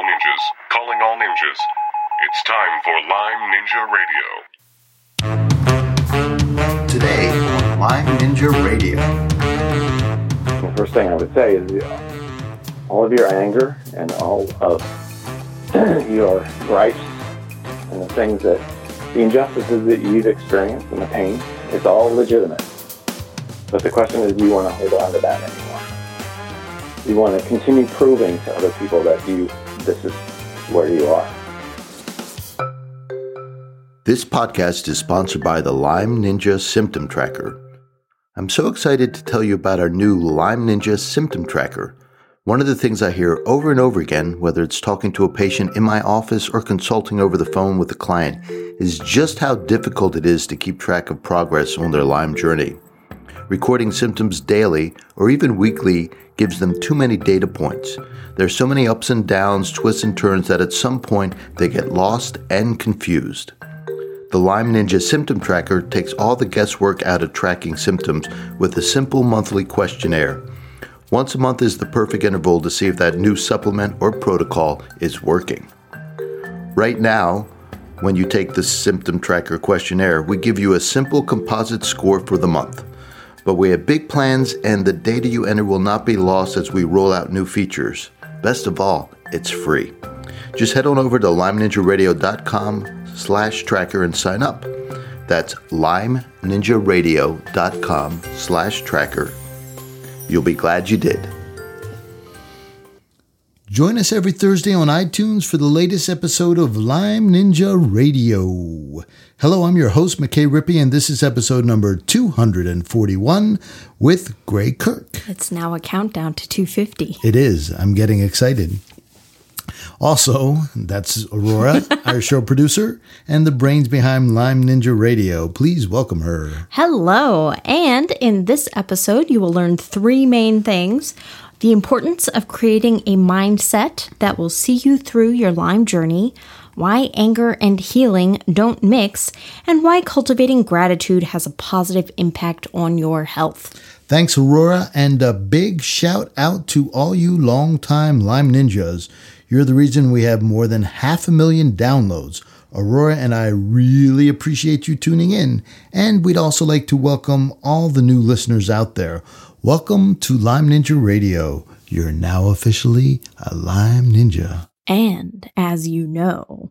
all ninjas, calling all ninjas. It's time for Lyme Ninja Radio. Today on Lyme Ninja Radio. The first thing I would say is all of your anger and all of your gripes and the things that the injustices that you've experienced and the pain, it's all legitimate. But the question is, do you want to hold on to that anymore? Do you want to continue proving to other people that you, this is where you are. This podcast is sponsored by the Lyme Ninja Symptom Tracker. I'm so excited to tell you about our new Lyme Ninja Symptom Tracker. One of the things I hear over and over again, whether it's talking to a patient in my office or consulting over the phone with a client, is just how difficult it is to keep track of progress on their Lyme journey. Recording symptoms daily or even weekly gives them too many data points. There's so many ups and downs, twists and turns that at some point they get lost and confused. The Lyme Ninja Symptom Tracker takes all the guesswork out of tracking symptoms with a simple monthly questionnaire. Once a month is the perfect interval to see if that new supplement or protocol is working. Right now, when you take the Symptom Tracker questionnaire, we give you a simple composite score for the month. But we have big plans, and the data you enter will not be lost as we roll out new features. Best of all, it's free. Just head on over to lymeninjaradio.com slash tracker and sign up. That's lymeninjaradio.com slash tracker. You'll be glad you did. Join us every Thursday on iTunes for the latest episode of Lyme Ninja Radio. Hello, I'm your host, McKay Rippey, and this is episode number 241 with Greg Kirk. It's now a countdown to 250. It is. I'm getting excited. Also, that's Aurora, our show producer, and the brains behind Lyme Ninja Radio. Please welcome her. Hello. And in this episode, you will learn three main things the importance of creating a mindset that will see you through your Lyme journey, why anger and healing don't mix, and why cultivating gratitude has a positive impact on your health. Thanks, Aurora, and a big shout out to all you longtime Lyme Ninjas. You're the reason we have more than half a million downloads. Aurora and I really appreciate you tuning in, and we'd also like to welcome all the new listeners out there. Welcome to Lyme Ninja Radio. You're now officially a Lyme Ninja. And as you know,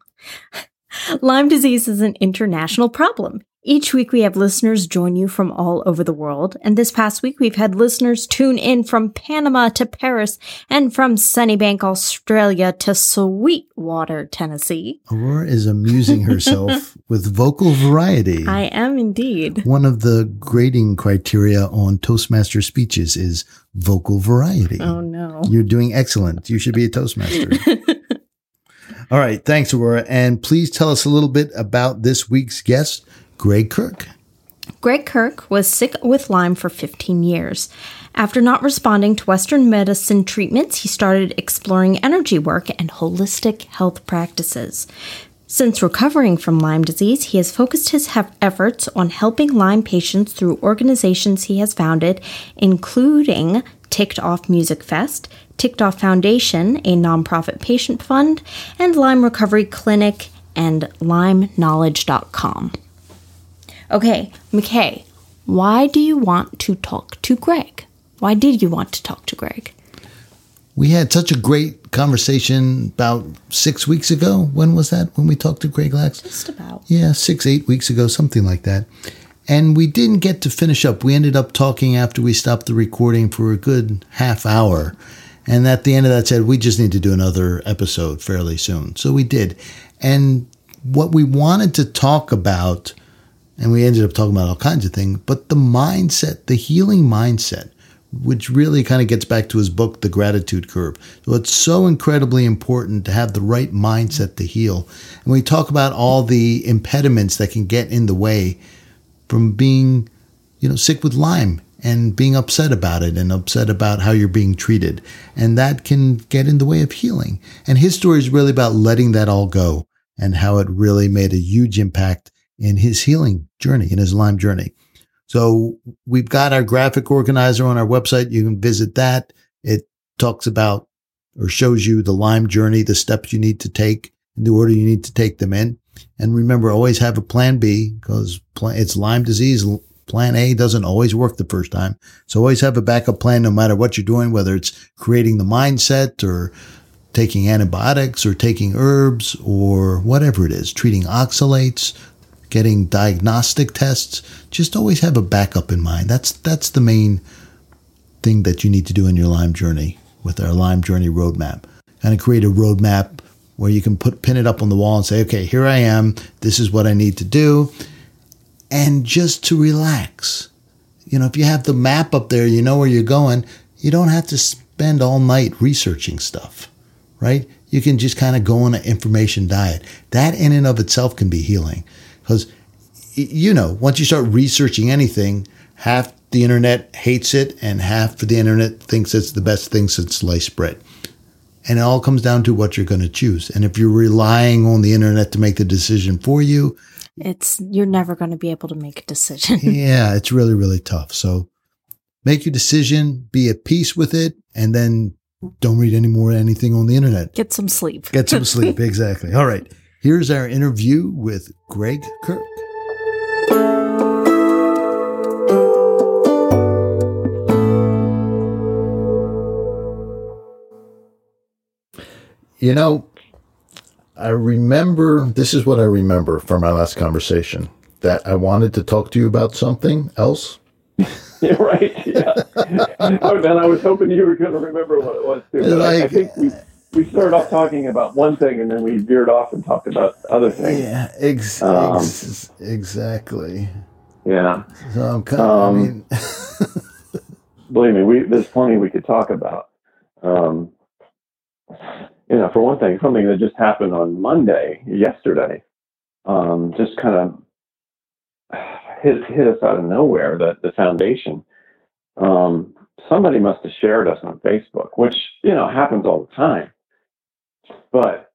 Lyme disease is an international problem. Each week we have listeners join you from all over the world, and this past week we've had listeners tune in from Panama to Paris and from Sunnybank, Australia to Sweetwater, Tennessee. Aurora is amusing herself with vocal variety. I am indeed. One of the grading criteria on Toastmaster speeches is vocal variety. Oh no. You're doing excellent. You should be a Toastmaster. All right. Thanks, Aurora. And please tell us a little bit about this week's guest, Greg Kirk. Greg Kirk was sick with Lyme for 15 years. After not responding to Western medicine treatments, he started exploring energy work and holistic health practices. Since recovering from Lyme disease, he has focused his efforts on helping Lyme patients through organizations he has founded, including Ticked Off Music Fest, Ticked Off Foundation, a nonprofit patient fund, and Lyme Recovery Clinic and LymeKnowledge.com. Okay, McKay, why do you want to talk to Greg? Why did you want to talk to Greg? We had such a great conversation about six weeks ago. When was that? When we talked to Greg Lax? Just about. Yeah, six, eight weeks ago, something like that. And we didn't get to finish up. We ended up talking after we stopped the recording for a good half hour. And at the end of that said, we just need to do another episode fairly soon. So we did. And what we wanted to talk about, and we ended up talking about all kinds of things, but the mindset, the healing mindset, which really kind of gets back to his book, The Gratitude Curve. So it's so incredibly important to have the right mindset to heal. And we talk about all the impediments that can get in the way from being, you know, sick with Lyme and being upset about it and upset about how you're being treated. And that can get in the way of healing. And his story is really about letting that all go and how it really made a huge impact in his healing journey, in his Lyme journey. So we've got our graphic organizer on our website. You can visit that. It talks about or shows you the Lyme journey, the steps you need to take and the order you need to take them in. And remember, always have a plan B because it's Lyme disease. Plan A doesn't always work the first time. So always have a backup plan no matter what you're doing, whether it's creating the mindset or taking antibiotics or taking herbs or whatever it is, treating oxalates, getting diagnostic tests. Just always have a backup in mind. That's, that's the main thing that you need to do in your Lyme journey with our Lyme journey roadmap. Kind of create a roadmap where you can put pin it up on the wall and say, okay, here I am. This is what I need to do. And just to relax. You know, if you have the map up there, you know where you're going, you don't have to spend all night researching stuff, right? You can just kind of go on an information diet. That in and of itself can be healing because, you know, once you start researching anything, half the internet hates it and half of the internet thinks it's the best thing since sliced bread. And it all comes down to what you're going to choose. And if you're relying on the internet to make the decision for you, it's you're never going to be able to make a decision. yeah, it's really really tough. So make your decision, be at peace with it, and then don't read any more anything on the internet. Get some sleep. Get some sleep. exactly. All right. Here's our interview with Greg Kirk. You know, I remember this is what I remember from our last conversation that I wanted to talk to you about something else. yeah, right. Yeah. oh, then I was hoping you were going to remember what it was too. Like, I, I think we we started off talking about one thing and then we veered off and talked about other things. Yeah, ex- um, ex- exactly. Yeah. So I'm kind of, um, I mean, believe me, we there's plenty we could talk about. Um, you know, for one thing, something that just happened on Monday, yesterday, um, just kind of hit hit us out of nowhere. That the foundation, um, somebody must have shared us on Facebook, which you know happens all the time. But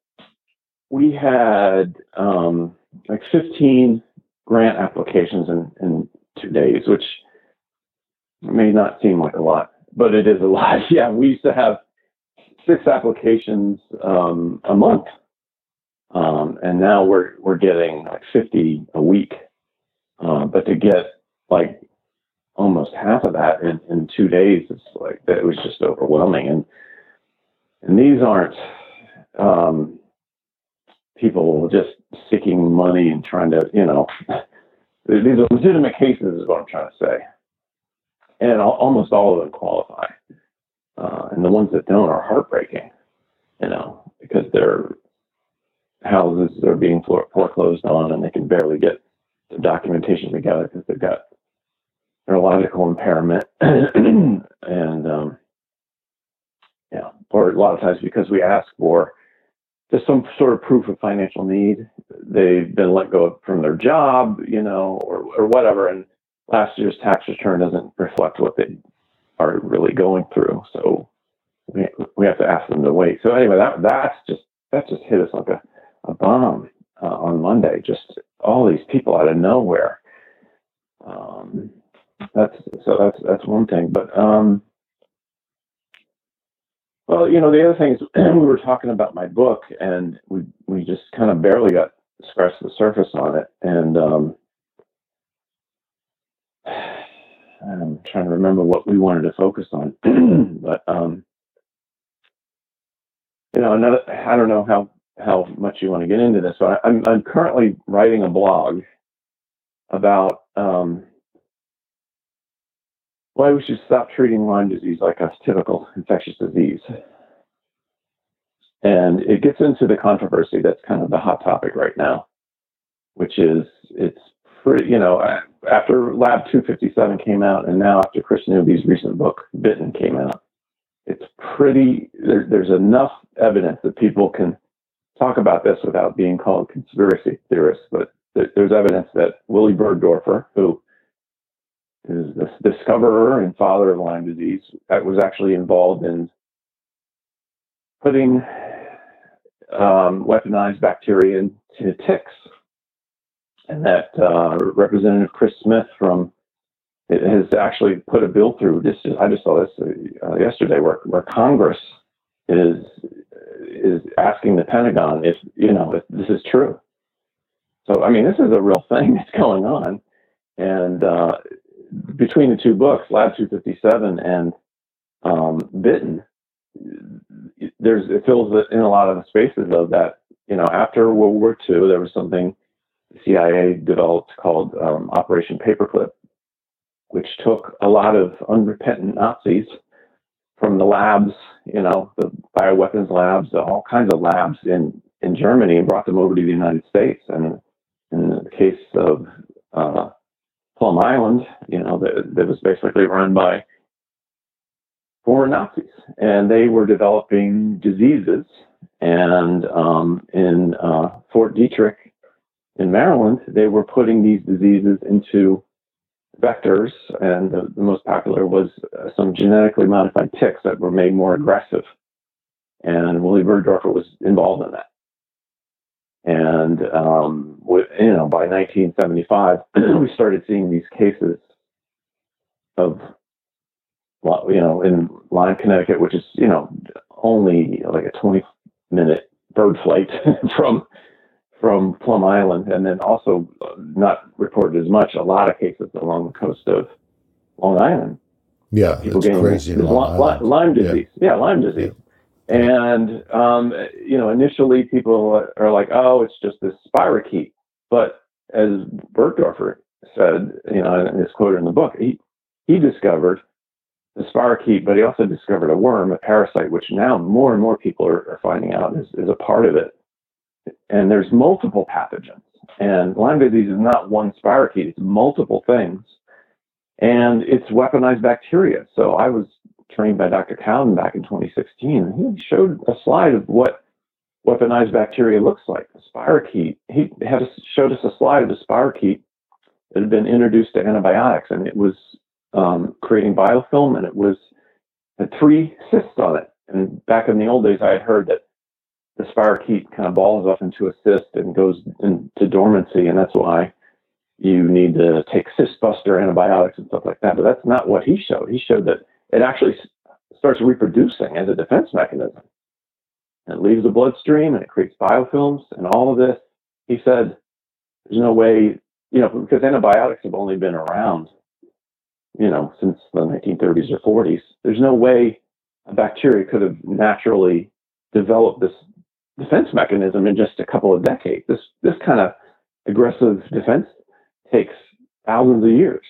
we had um, like 15 grant applications in, in two days, which may not seem like a lot, but it is a lot. Yeah, we used to have six applications um, a month, um, and now we're we're getting like 50 a week. Uh, but to get like almost half of that in, in two days, it's like it was just overwhelming. And and these aren't um, people just seeking money and trying to, you know, these are legitimate cases, is what I'm trying to say. And almost all of them qualify. Uh, and the ones that don't are heartbreaking, you know, because their houses are being foreclosed on and they can barely get the documentation together because they've got neurological impairment. and, um, yeah, or a lot of times because we ask for just some sort of proof of financial need, they've been let go from their job, you know, or, or whatever. And last year's tax return doesn't reflect what they are really going through. So we, we have to ask them to wait. So anyway, that that's just that just hit us like a, a bomb uh, on Monday. Just all these people out of nowhere. Um, that's so that's that's one thing. But um, well, you know, the other thing is we were talking about my book, and we we just kind of barely got scratched the surface on it, and um, I'm trying to remember what we wanted to focus on, but um, you know, another, I don't know how how much you want to get into this, but I'm I'm currently writing a blog about um, why we should stop treating Lyme disease like a typical infectious disease. And it gets into the controversy that's kind of the hot topic right now, which is it's pretty, you know, after Lab 257 came out, and now after Kris Newby's recent book, Bitten, came out, it's pretty, there, there's enough evidence that people can talk about this without being called conspiracy theorists. But there, there's evidence that Willy Burgdorfer, who is the discoverer and father of Lyme disease, that was actually involved in putting um, weaponized bacteria into ticks and that uh, Representative Chris Smith from it has actually put a bill through. This is, I just saw this uh, yesterday, where where Congress is is asking the Pentagon if you know if this is true. So I mean, this is a real thing that's going on, and uh, between the two books, Lab 257 and um, Bitten, there's it fills in a lot of the spaces of that. You know, after World War II, there was something the CIA developed called um, Operation Paperclip, which took a lot of unrepentant Nazis from the labs, you know, the bioweapons labs, all kinds of labs in, in Germany and brought them over to the United States. And in the case of uh, Plum Island, you know, that, that was basically run by former Nazis. And they were developing diseases. And um, in uh, Fort Detrick in Maryland, they were putting these diseases into vectors, and the, the most popular was uh, some genetically modified ticks that were made more aggressive. And Willy Burgdorfer was involved in that. And um, with, you know, by 1975, we started seeing these cases of, you know, in Lyme, Connecticut, which is you know only like a 20 minute bird flight from from Plum Island, and then also uh, not reported as much. A lot of cases along the coast of Long Island. Yeah, people getting crazy. Lyme, Lyme, disease. Yeah, yeah Lyme disease. Yeah. And um, you know, initially people are like, "Oh, it's just this spirochete," but as Burgdorfer said, you know, in his quote in the book, he he discovered the spirochete, but he also discovered a worm, a parasite, which now more and more people are, are finding out is, is a part of it and there's multiple pathogens. And Lyme disease is not one spirochete, it's multiple things. And it's weaponized bacteria. So I was trained by Dr. Cowden back in 2016, he showed a slide of what weaponized bacteria looks like. The spirochete, he had a, showed us a slide of the spirochete that had been introduced to antibiotics, and it was um, creating biofilm, and it was had three cysts on it. And back in the old days, I had heard that the spirochete kind of balls off into a cyst and goes into dormancy, and that's why you need to take cyst buster antibiotics and stuff like that. But that's not what he showed. He showed that it actually starts reproducing as a defense mechanism. It leaves the bloodstream and it creates biofilms and all of this. He said, there's no way, you know, because antibiotics have only been around, you know, since the 1930s or 40s. There's no way a bacteria could have naturally developed this defense mechanism in just a couple of decades. This this kind of aggressive defense takes thousands of years,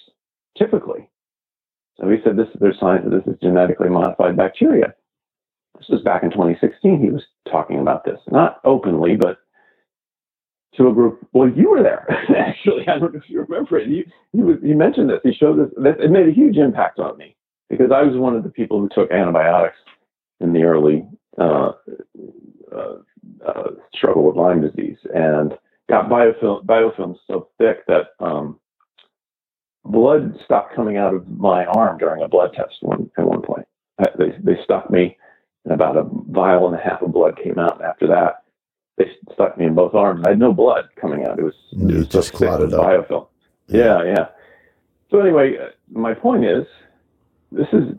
typically. So he said this there's signs that this is genetically modified bacteria. This was back in 2016. He was talking about this, not openly, but to a group. Well, you were there actually. I don't know if you remember it. You you, mentioned this. He showed this. It made a huge impact on me because I was one of the people who took antibiotics in the early uh, uh, uh, struggle with Lyme disease and got biofilm biofilms so thick that um, blood stopped coming out of my arm during a blood test one, at one point. I, they they stuck me, and about a vial and a half of blood came out. And after that, they stuck me in both arms. I had no blood coming out. It was, it was just clotted up. Biofilm. Yeah. yeah, yeah. So anyway, uh, my point is, this is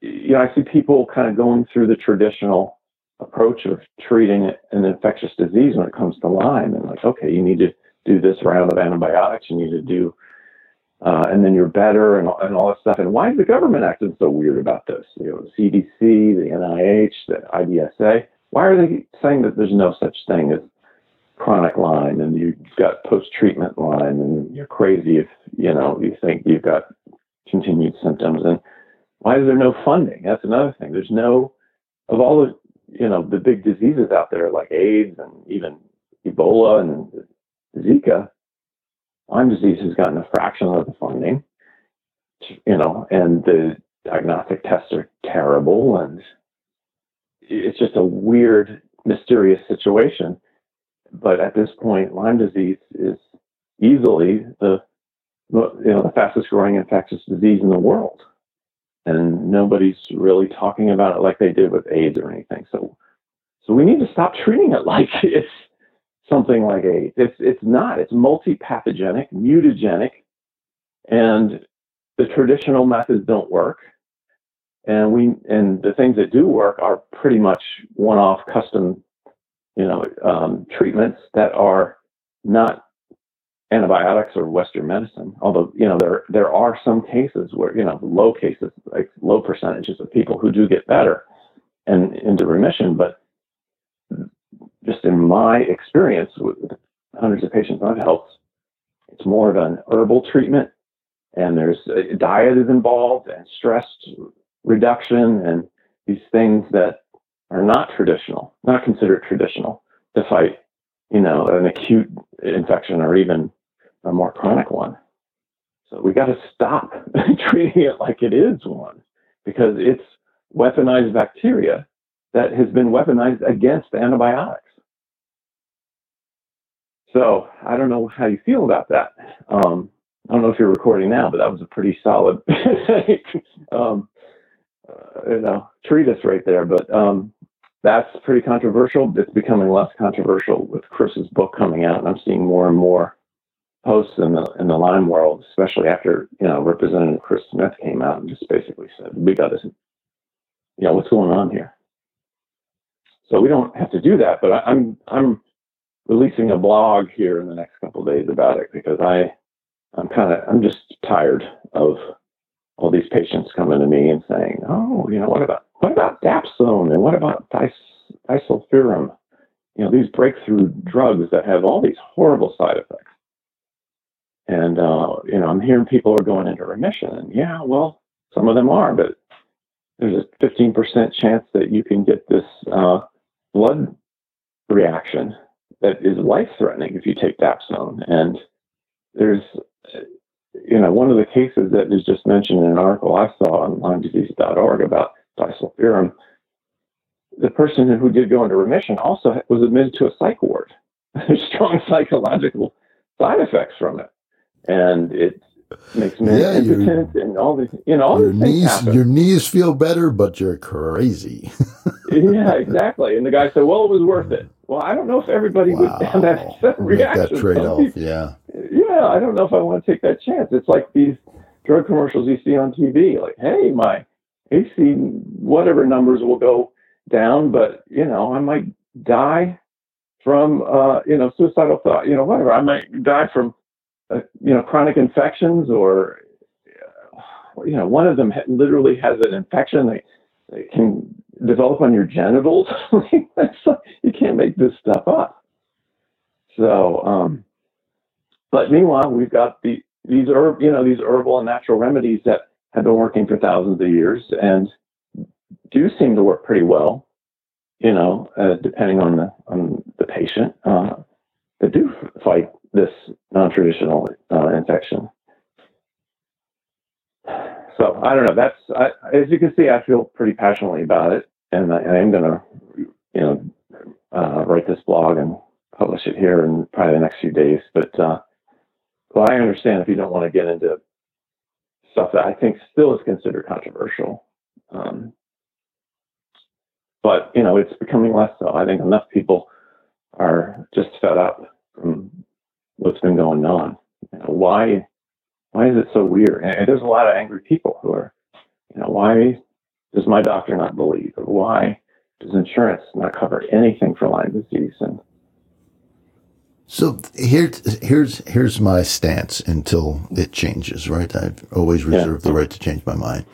you know I see people kind of going through the traditional approach of treating an infectious disease when it comes to Lyme. And like, okay, you need to do this round of antibiotics. You need to do, uh, and then you're better and, and all that stuff. And why is the government acting so weird about this? You know, the CDC, the NIH, the IDSA. Why are they saying that there's no such thing as chronic Lyme and you've got post-treatment Lyme and you're crazy if you know you think you've got continued symptoms and why is there no funding? That's another thing. There's no of all the you know, the big diseases out there like AIDS and even Ebola and Zika, Lyme disease has gotten a fraction of the funding, you know, and the diagnostic tests are terrible. And it's just a weird, mysterious situation. But at this point, Lyme disease is easily the, you know, the fastest growing infectious disease in the world and nobody's really talking about it like they did with AIDS or anything. So, so we need to stop treating it like it's something like AIDS. It's it's not. It's multi-pathogenic, mutagenic, and the traditional methods don't work. and we and the things that do work are pretty much one-off custom, you know, um, treatments that are not antibiotics or Western medicine. Although you know there there are some cases where you know low cases like low percentages of people who do get better and into remission, but just in my experience with hundreds of patients I've helped, it's more of an herbal treatment, and there's a diet is involved and stress reduction and these things that are not traditional, not considered traditional to fight, you know, an acute infection or even a more chronic one. So we got to stop treating it like it is one because it's weaponized bacteria that has been weaponized against antibiotics. So I don't know how you feel about that. Um, I don't know if you're recording now, but that was a pretty solid, um, uh, you know, treatise right there. But um, that's pretty controversial. It's becoming less controversial with Kris's book coming out, and I'm seeing more and more posts in the in the Lyme world, especially after you know Representative Chris Smith came out and just basically said, "We got this. You know, what's going on here?" So we don't have to do that, but I, I'm I'm releasing a blog here in the next couple days about it because I I'm kind of I'm just tired of all these patients coming to me and saying, "Oh, you know, what about what about dapsone and what about dis-? You know, these breakthrough drugs that have all these horrible side effects." And uh, you know, I'm hearing people are going into remission, and yeah, well, some of them are, but there's a 15% chance that you can get this uh, blood reaction that is life threatening if you take dapsone. And there's, you know, one of the cases that is just mentioned in an article I saw on LymeDisease.org about disulfiram, the person who did go into remission also was admitted to a psych ward. There's strong psychological side effects from it. And it makes me Yeah, impotent and all these, you know, all Your knees, happen. your knees feel better, but you're crazy. yeah, exactly. And the guy said, "Well, it was worth it." Well, I don't know if everybody would have that, Wow. reaction. that trade off. Yeah. yeah, I don't know if I want to take that chance. It's like these drug commercials you see on TV. Like, hey, my AC whatever numbers will go down, but you know, I might die from uh, you know suicidal thought. You know, whatever. I might die from uh, you know chronic infections or uh, you know one of them ha- literally has an infection. They, they can develop on your genitals. You can't make this stuff up. So, um, but meanwhile, we've got the these herb, you know, these herbal and natural remedies that have been working for thousands of years and do seem to work pretty well. You know, uh, depending on the on the patient, uh, that do fight this non-traditional uh, infection. So I don't know. That's I, as you can see, I feel pretty passionately about it, and I, am going to, you know, uh, write this blog and publish it here in probably the next few days. But uh, well, I understand if you don't want to get into stuff that I think still is considered controversial. Um, but you know, it's becoming less so. I think enough people are just fed up from what's been going on. You know, why why is it so weird? And there's a lot of angry people who are, you know, why does my doctor not believe? Or why does insurance not cover anything for Lyme disease? And So here's here's here's my stance until it changes. Right, I've always Yeah. reserved the right to change my mind.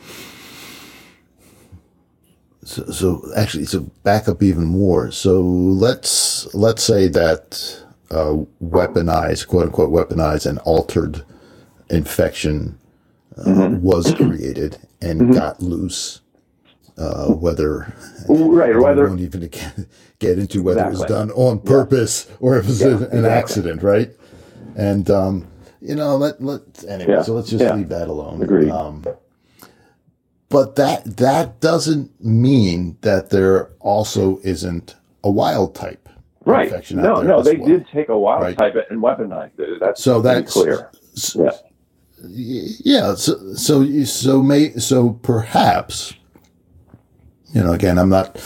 So, so actually, so back up even more. So let's let's say that uh, weaponized, quote unquote, weaponized and altered infection uh, was created and got loose. Uh, whether right, or whether won't even get, get into whether it was done on purpose or if it was Yeah, an exactly. accident, right? And um, you know, let let anyway. Yeah, So let's just yeah. leave that alone. Agreed. Um, but that that doesn't mean that there also isn't a wild type right, infection no, no, they well. did take a wild Right. type and weaponize it. That's So that's clear. s- Yeah. yeah so so you- so may so perhaps you know again i'm not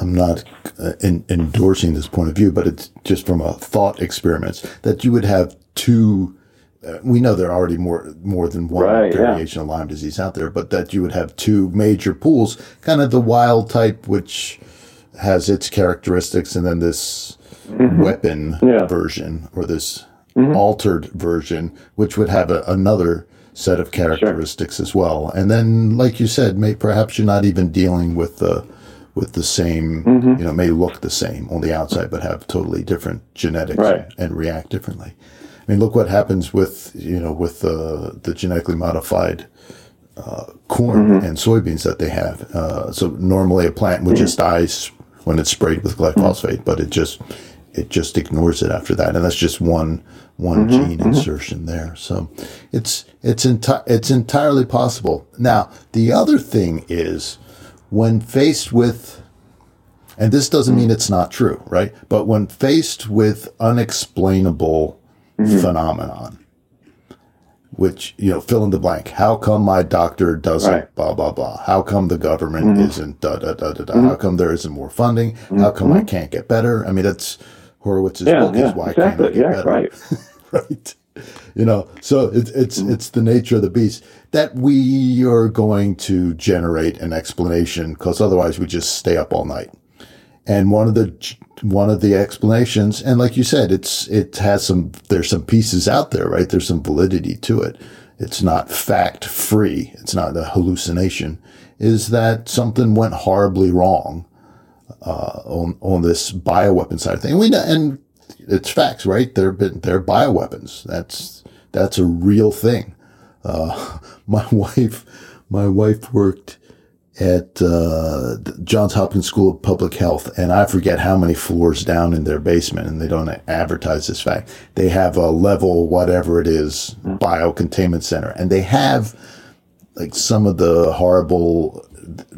i'm not uh, in, endorsing this point of view but it's just from a thought experiments that you would have two uh, we know there are already more more than one Right, yeah. variation of Lyme disease out there, but that you would have two major pools, kind of the wild type, which has its characteristics, and then this weapon Mm-hmm. Yeah. Mm-hmm. version or this altered version, which would have a, another set of characteristics as well. And then, like you said, may, perhaps you're not even dealing with the with the same, Mm-hmm. you know, may look the same on the outside, but have totally different genetics Right. and react differently. I mean, look what happens with you know with the the genetically modified uh, corn Mm-hmm. and soybeans that they have. Uh, so normally a plant would just dies when it's sprayed with glyphosate, but it just it just ignores it after that, and that's just one one Mm-hmm. gene insertion there. So it's it's enti- it's entirely possible. Now the other thing is when faced with and this doesn't mean it's not true, right? But when faced with unexplainable phenomenon, which, you know, fill in the blank. How come my doctor doesn't Right. blah, blah, blah? How come the government mm-hmm. isn't da, da, da, da, da? Mm-hmm. How come there isn't more funding? Mm-hmm. How come I can't get better? I mean, that's Horowitz's Yeah, book is why exactly. can't I get Yeah, better? right. right? You know, so it, it's it's the nature of the beast that we are going to generate an explanation because otherwise we just stay up all night. And one of the one of the explanations, and like you said, it's it has some there's some pieces out there, right? There's some validity to it. It's not fact free. It's not a hallucination. Is that something went horribly wrong uh, on on this bioweapon side of thing? We know, and it's facts, right? They're been they're bioweapons. That's that's a real thing. Uh, my wife, my wife worked at uh, the Johns Hopkins School of Public Health, and I forget how many floors down in their basement, and they don't advertise this fact. They have a level, whatever it is, mm-hmm. biocontainment center, and they have like some of the horrible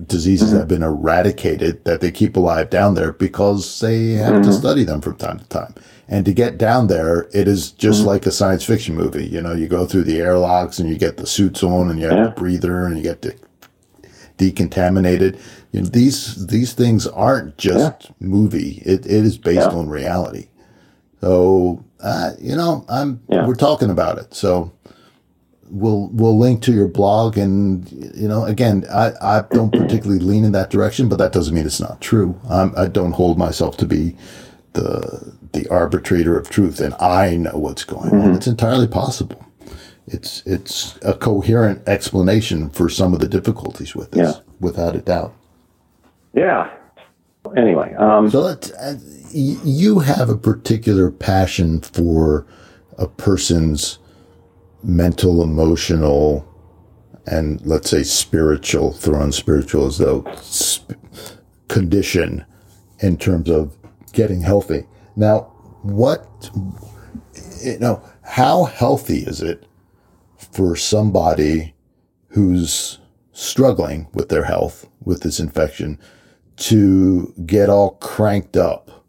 diseases that have mm-hmm. been eradicated that they keep alive down there because they have to mm-hmm. study them from time to time. And to get down there, it is just like a science fiction movie. You know, you go through the airlocks and you get the suits on and you have Yeah. the breather and you get the decontaminated. You know, these these things aren't just movie. It it is based Yeah. on reality. So uh, you know, I'm Yeah. we're talking about it. So we'll we'll link to your blog and you know again I, I don't particularly lean in that direction but that doesn't mean it's not true I'm, I don't hold myself to be the the arbitrator of truth and I know what's going Mm-hmm. on it's entirely possible it's it's a coherent explanation for some of the difficulties with this Yeah. without a doubt Yeah. Anyway, um, so let's, uh, you have a particular passion for a person's mental, emotional, and let's say spiritual, throw in spiritual as though sp- condition in terms of getting healthy. Now, what, you know, how healthy is it for somebody who's struggling with their health, with this infection, to get all cranked up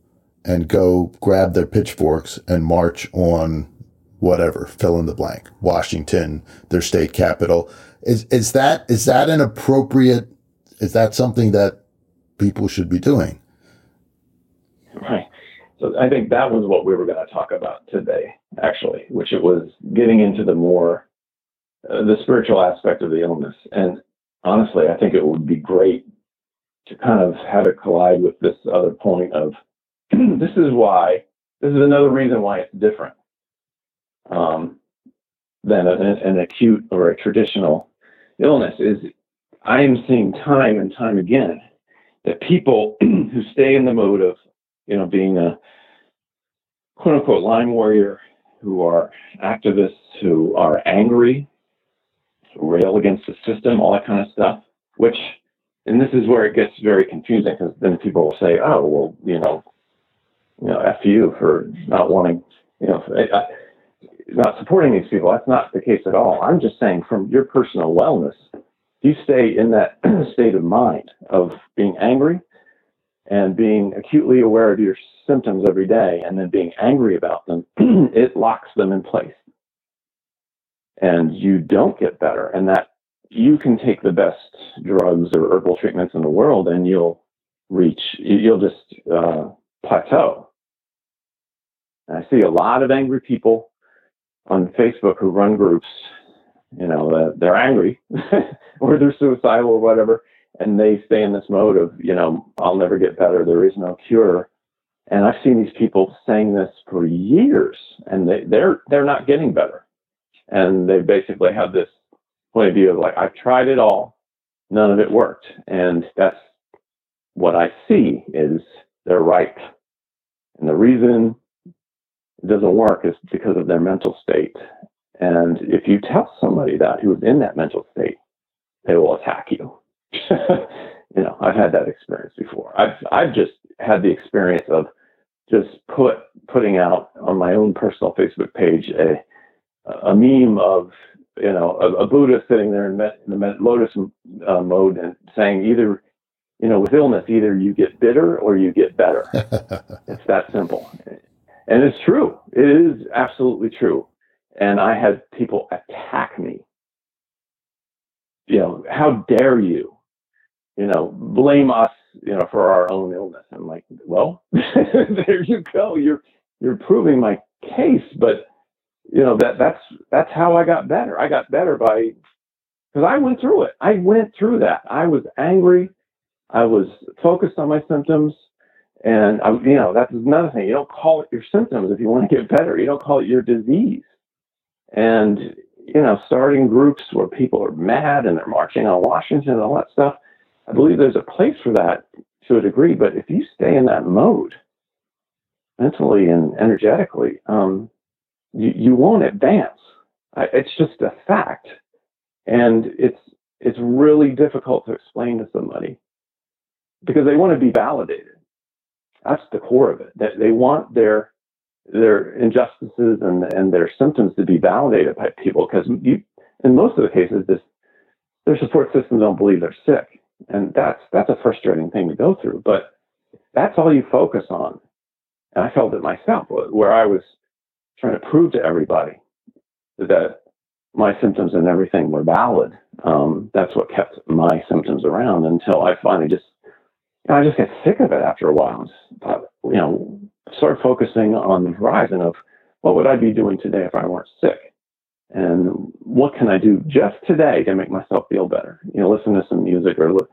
and go grab their pitchforks and march on whatever, fill in the blank, Washington, their state capital. Is, is that, is that an appropriate, is that something that people should be doing? Right. So I think that was what we were going to talk about today, actually, which it was getting into the more uh, the spiritual aspect of the illness. And honestly, I think it would be great to kind of have it collide with this other point of this is why this is another reason why it's different um, than an, an acute or a traditional illness. Is I am seeing time and time again that people who stay in the mode of you know, being a quote unquote Lyme warrior, who are activists, who are angry, rail against the system, all that kind of stuff, which, and this is where it gets very confusing because then people will say, oh, well, you know, you know, F you for not wanting, you know, not supporting these people. That's not the case at all. I'm just saying from your personal wellness, you stay in that state of mind of being angry, and being acutely aware of your symptoms every day and then being angry about them, it locks them in place. And you don't get better. And that you can take the best drugs or herbal treatments in the world and you'll reach, you'll just uh, plateau. And I see a lot of angry people on Facebook who run groups, you know, uh, they're angry or they're suicidal or whatever, and they stay in this mode of, you know, I'll never get better. There is no cure. And I've seen these people saying this for years, and they, they're they're not getting better. And they basically have this point of view of like, I've tried it all, none of it worked, and that's what I see is they're right. And the reason it doesn't work is because of their mental state. And if you tell somebody that who's in that mental state, they will attack you. you know, I've had that experience before. I've I've just had the experience of just put putting out on my own personal Facebook page a a meme of you know a, a Buddha sitting there in, met, in the lotus uh, mode and saying either you know, with illness, either you get bitter or you get better. it's that simple. And it's true. It is absolutely true. And I had people attack me. You know, how dare you, you know, blame us, you know, for our own illness. I'm like, well, there you go. You're, you're proving my case, but you know, that that's, that's how I got better. I got better by, because I went through it. I went through that. I was angry. I was focused on my symptoms. And I, you know, that's another thing. You don't call it your symptoms if you want to get better. You don't call it your disease. And, you know, starting groups where people are mad and they're marching on Washington and all that stuff, I believe there's a place for that to a degree. But if you stay in that mode, mentally and energetically, um, you, you won't advance. It's just a fact. And it's, it's really difficult to explain to somebody because they want to be validated. That's the core of it. That they want their their injustices and and their symptoms to be validated by people because you in most of the cases this their support systems don't believe they're sick and that's that's a frustrating thing to go through but that's all you focus on and i felt it myself where i was trying to prove to everybody that my symptoms and everything were valid um, that's what kept my symptoms around until i finally just and I just get sick of it after a while. Just thought, you know, start focusing on the horizon of what would I be doing today if I weren't sick? And what can I do just today to make myself feel better? You know, listen to some music or look,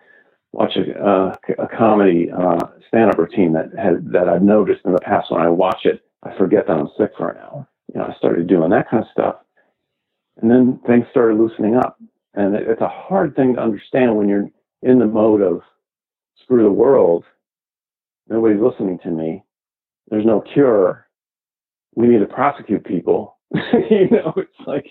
watch a, uh, a comedy uh, stand-up routine that has, that I've noticed in the past when I watch it, I forget that I'm sick for an hour. You know, I started doing that kind of stuff, and then things started loosening up. And it, it's a hard thing to understand when you're in the mode of screw the world. Nobody's listening to me. There's no cure. We need to prosecute people. you know, it's like,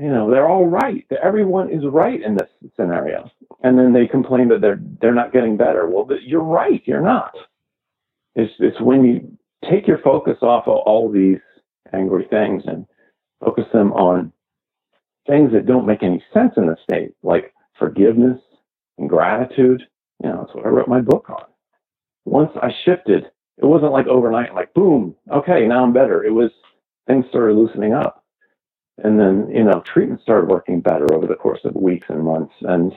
you know, they're all right. Everyone is right in this scenario. And then they complain that they're they're not getting better. Well, you're right. You're not. It's it's when you take your focus off of all these angry things and focus them on things that don't make any sense in the state, like forgiveness, and gratitude. You know, that's what I wrote my book on. Once I shifted, it wasn't like overnight, like boom, okay, now I'm better. It was things started loosening up. And then, you know, treatment started working better over the course of weeks and months. And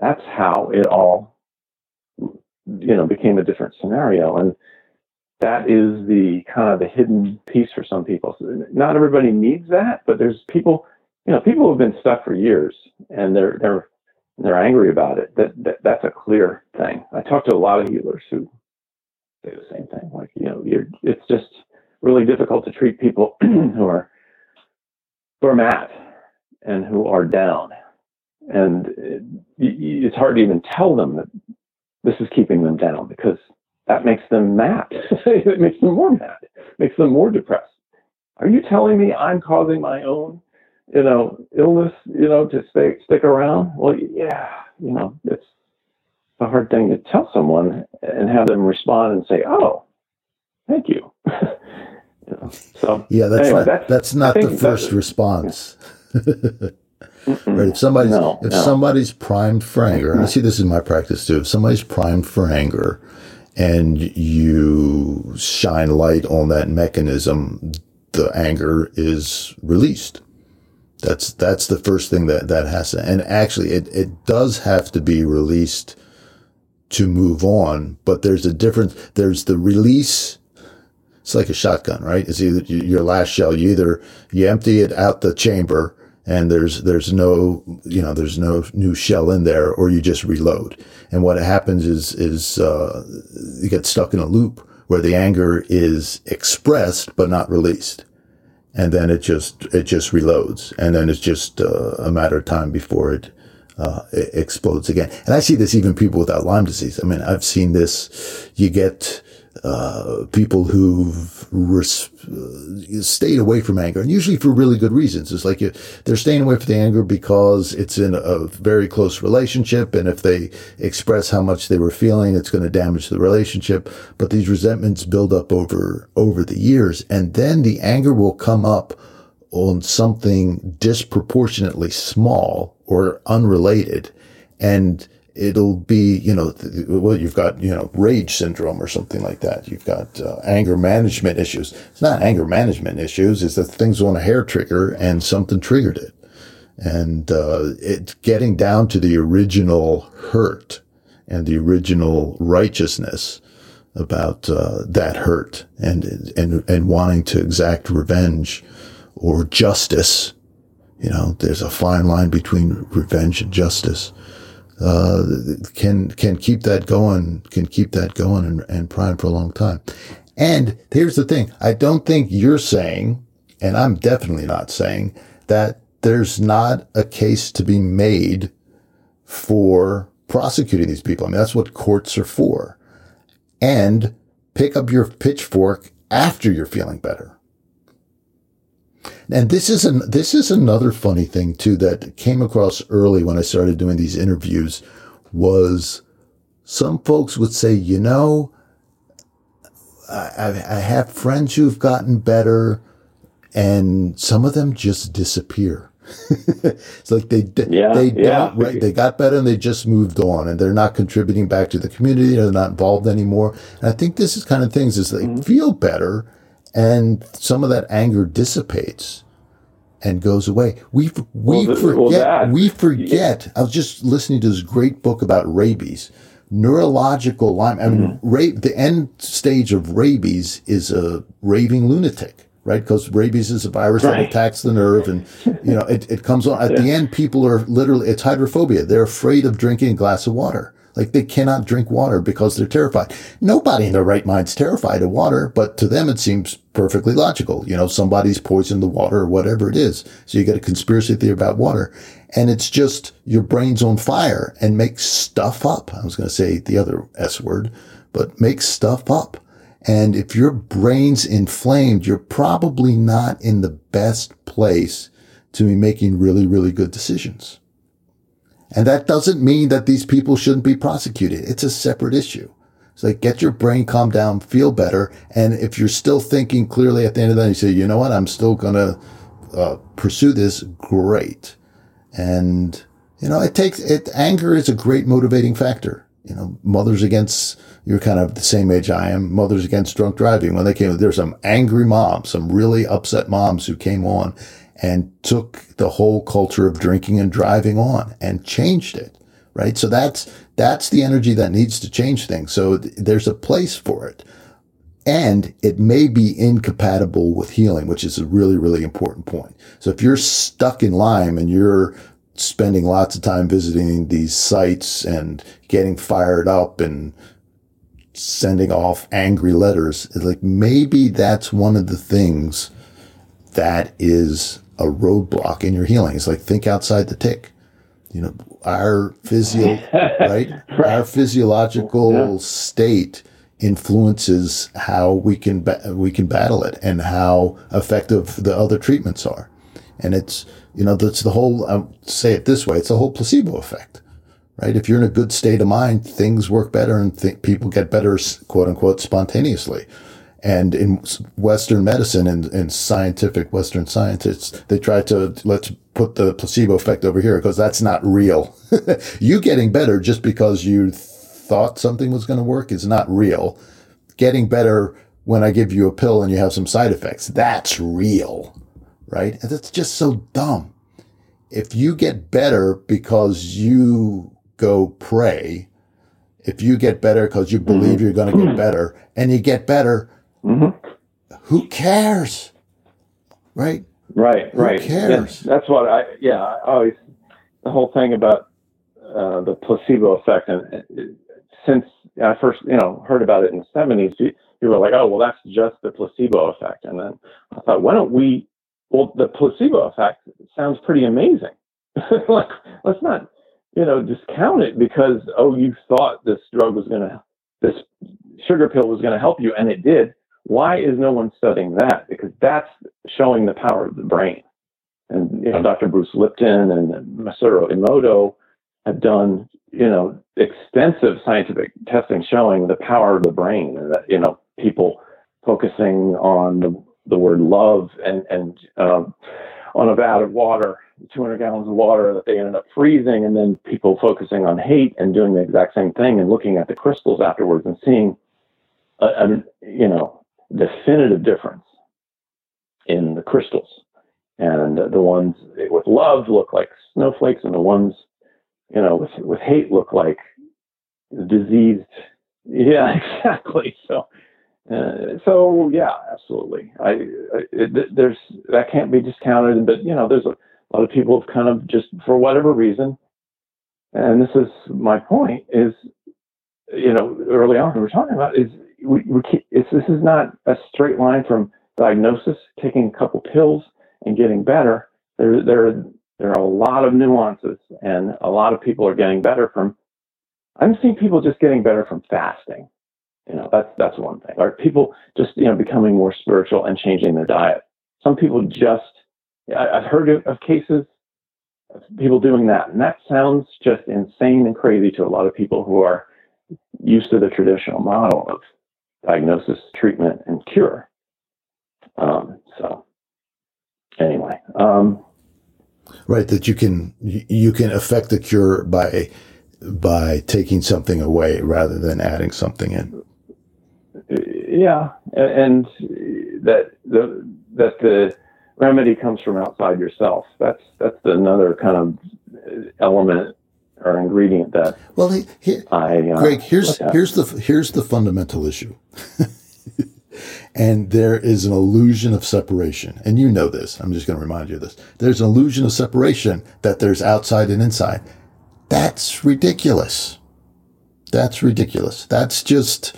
that's how it all, you know, became a different scenario. And that is the kind of the hidden piece for some people. So not everybody needs that, but there's people, you know, people have been stuck for years and they're, they're, they're angry about it, that, that that's a clear thing. I talk to a lot of healers who say the same thing. Like, you know, you're, it's just really difficult to treat people who are who are mad and who are down, and it, it's hard to even tell them that this is keeping them down because that makes them mad. it makes them more mad, makes them more depressed. Are you telling me I'm causing my own you know, illness, you know, to stay stick around. Well, yeah, you know, it's a hard thing to tell someone and have them respond and say, "Oh, thank you." you know, so yeah, that's anyway, not, that's, that's not the first response. right? If somebody's no, if no. somebody's primed for anger, and I see this in my practice too. If somebody's primed for anger, and you shine light on that mechanism, the anger is released. That's that's the first thing that that has to, and actually, it it does have to be released to move on. But there's a difference. There's the release. it's like a shotgun, right? It's either your last shell. You either you empty it out the chamber and there's there's no you know there's no new shell in there, or you just reload. And what happens is is uh, you get stuck in a loop where the anger is expressed but not released, and then it just it just reloads, and then it's just uh, a matter of time before it uh, it explodes again. And I see this even people without Lyme disease. I mean, I've seen this. You get uh, people who've res- uh, stayed away from anger, and usually for really good reasons. It's like you, they're staying away from the anger because it's in a very close relationship, and if they express how much they were feeling, it's going to damage the relationship. But these resentments build up over over the years, and then the anger will come up on something disproportionately small or unrelated, and it'll be, you know, well, you've got, you know, rage syndrome or something like that. You've got uh, anger management issues. It's not anger management issues. It's that things on a hair trigger and something triggered it. And, uh, it getting down to the original hurt and the original righteousness about, uh, that hurt and, and, and wanting to exact revenge or justice. You know, there's a fine line between revenge and justice uh, can can keep that going, can keep that going and, and prime for a long time. And here's the thing: I don't think you're saying, and I'm definitely not saying that there's not a case to be made for prosecuting these people. I mean, that's what courts are for. And pick up your pitchfork after you're feeling better. And this is an, this is another funny thing too that came across early when I started doing these interviews was some folks would say, you know, I, I have friends who've gotten better and some of them just disappear. it's like they yeah, they don't right they got better and they just moved on and they're not contributing back to the community they're not involved anymore and i think this is kind of things is they mm-hmm. feel better and some of that anger dissipates and goes away. We we well, forget well, we forget. Yeah. I was just listening to this great book about rabies, neurological Lyme. I mean, mm-hmm. ra- the end stage of rabies is a raving lunatic. Right, because rabies is a virus right. that attacks the nerve, and you know it, it comes on. At yeah. the end, people are literally it's hydrophobia. They're afraid of drinking a glass of water. Like they cannot drink water because they're terrified. Nobody in their right mind's terrified of water, but to them it seems perfectly logical. You know, somebody's poisoned the water or whatever it is. So you get a conspiracy theory about water. And it's just your brain's on fire and makes stuff up. I was going to say the other S word, but makes stuff up. And if your brain's inflamed, you're probably not in the best place to be making really, really good decisions. And that doesn't mean that these people shouldn't be prosecuted. It's a separate issue. It's like get your brain calm down, feel better. And if you're still thinking clearly at the end of that, you say, you know what? I'm still going to uh, pursue this. Great. And, you know, it takes it. Anger is a great motivating factor. You know, mothers against, you're kind of the same age I am, mothers against drunk driving. When they came, there's some angry moms, some really upset moms who came on and took the whole culture of drinking and driving on and changed it. Right. So that's, that's the energy that needs to change things. So th- there's a place for it. And it may be incompatible with healing, which is a really, really important point. So if you're stuck in Lyme and you're spending lots of time visiting these sites and getting fired up and sending off angry letters, like maybe that's one of the things that is a roadblock in your healing. It's like think outside the tick. You know, our physio, right? right? Our physiological yeah. state influences how we can ba- we can battle it and how effective the other treatments are. And it's you know that's the whole. I'll say it this way: it's a whole placebo effect, right? If you're in a good state of mind, things work better and th- people get better, quote unquote, spontaneously. And in Western medicine and, and scientific Western scientists, they try to let's put the placebo effect over here because that's not real. you getting better just because you thought something was going to work is not real. Getting better when I give you a pill and you have some side effects, that's real, right? And that's just so dumb. If you get better because you go pray, if you get better because you believe mm-hmm. you're going to get better and you get better Mm-hmm. who cares? Right? Right, Who right. cares? Yeah, that's what I. Yeah, I always the whole thing about uh, the placebo effect, and since I first, you know, heard about it in the seventies, you, you were like, oh, well, that's just the placebo effect, and then I thought, why don't we? Well, the placebo effect sounds pretty amazing. like, let's not, you know, discount it because oh, you thought this drug was going to, this sugar pill was going to help you, and it did. Why is no one studying that? Because that's showing the power of the brain. And you know, Dr. Bruce Lipton and Masaru Emoto have done, you know, extensive scientific testing showing the power of the brain, and that you know, people focusing on the, the word love and and um, on a vat of water, 200 gallons of water that they ended up freezing, and then people focusing on hate and doing the exact same thing and looking at the crystals afterwards and seeing, a, a you know, definitive difference in the crystals. And the ones with love look like snowflakes, and the ones, you know, with, with hate look like diseased. Yeah, exactly. So, uh, so yeah, absolutely. I, I it, there's that can't be discounted, but you know, there's a, a lot of people have kind of just for whatever reason, and this is my point is, you know, early on we were talking about is we, we it's, this is not a straight line from diagnosis, taking a couple pills and getting better. There, there, there are a lot of nuances, and a lot of people are getting better from. I'm seeing people just getting better from fasting. You know, that's that's one thing. Or people just you know becoming more spiritual and changing their diet. Some people just. I, I've heard of, of cases of people doing that, and that sounds just insane and crazy to a lot of people who are used to the traditional model of diagnosis, treatment, and cure. Um, so, anyway, um, right, that you can you can affect the cure by by taking something away rather than adding something in. Yeah, and that the that the remedy comes from outside yourself. That's that's another kind of element or ingredient that well he, he, I uh, Greg here's here's the here's the fundamental issue. And there is an illusion of separation. And you know this. I'm just going to remind you of this. There's an illusion of separation that there's outside and inside. That's ridiculous. That's ridiculous. That's just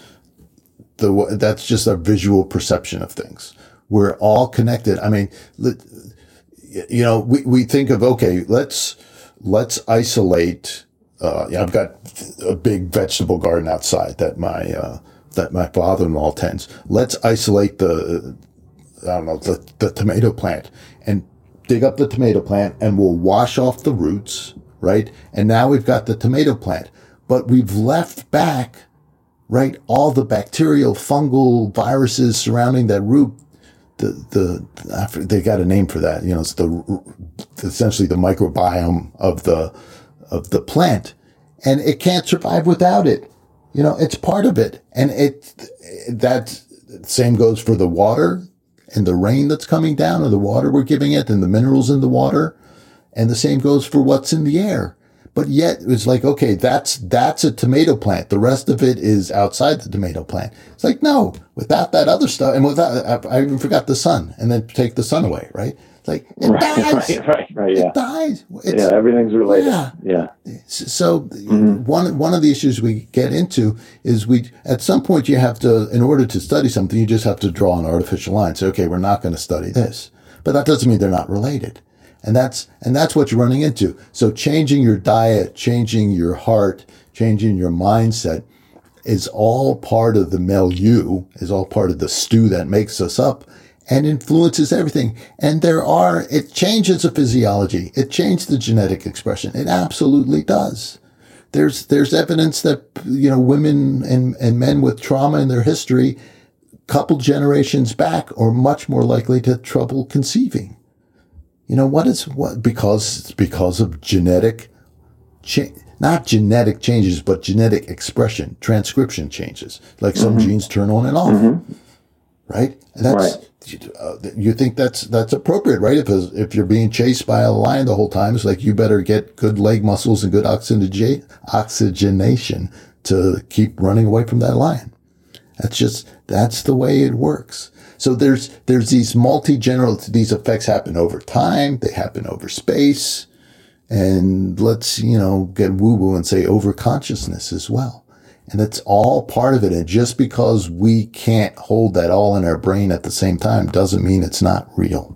the that's just a visual perception of things. We're all connected. I mean you know we, we think of okay let's let's isolate. Uh, I've got a big vegetable garden outside that my uh, that my father-in-law tends. Let's isolate the I don't know the, the tomato plant and dig up the tomato plant, and we'll wash off the roots, right? And now we've got the tomato plant, but we've left back, right, all the bacterial, fungal viruses surrounding that root the the they got a name for that. You know, it's the essentially the microbiome of the of the plant, and it can't survive without it. You know, it's part of it, and it that same goes for the water and the rain that's coming down, or the water we're giving it, and the minerals in the water, and the same goes for what's in the air. But yet it's like, okay, that's, that's a tomato plant. The rest of it is outside the tomato plant. It's like, no, without that other stuff and without, I, I even forgot the sun and then take the sun away, right? It's like, it right, dies. Right, right, right, yeah. It dies. It's, yeah, everything's related. Yeah. Yeah. So mm-hmm. one, one of the issues we get into is we, at some point you have to, in order to study something, you just have to draw an artificial line. Say, okay, we're not going to study this, but that doesn't mean they're not related. And that's, and that's what you're running into. So changing your diet, changing your heart, changing your mindset is all part of the milieu, is all part of the stew that makes us up and influences everything. And there are, it changes the physiology. It changes the genetic expression. It absolutely does. There's, there's evidence that, you know, women and, and men with trauma in their history, couple generations back are much more likely to trouble conceiving. You know, what is what? Because it's because of genetic change, not genetic changes, but genetic expression, transcription changes. Like some mm-hmm. genes turn on and off, mm-hmm. right? And that's, right. Uh, you think that's, that's appropriate, right? If, if you're being chased by a lion the whole time, it's like you better get good leg muscles and good oxygen, oxygenation to keep running away from that lion. That's just, that's the way it works. So there's, there's these multi-general, these effects happen over time. They happen over space. And let's, you know, get woo woo and say over consciousness as well. And it's all part of it. And just because we can't hold that all in our brain at the same time doesn't mean it's not real.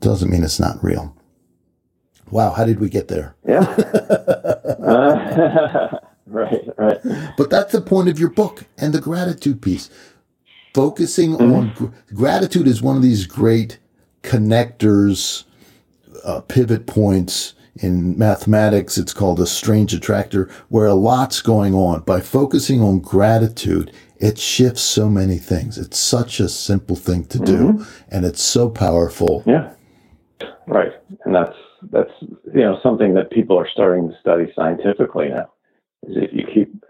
Doesn't mean it's not real. Wow. How did we get there? Yeah. uh, right, right. But that's the point of your book and the gratitude piece. Focusing mm-hmm. on gr- gratitude is one of these great connectors, uh, pivot points in mathematics. It's called a strange attractor where a lot's going on. By focusing on gratitude, it shifts so many things. It's such a simple thing to do mm-hmm. and it's so powerful. Yeah. Right. And that's, that's, you know, something that people are starting to study scientifically now is if you keep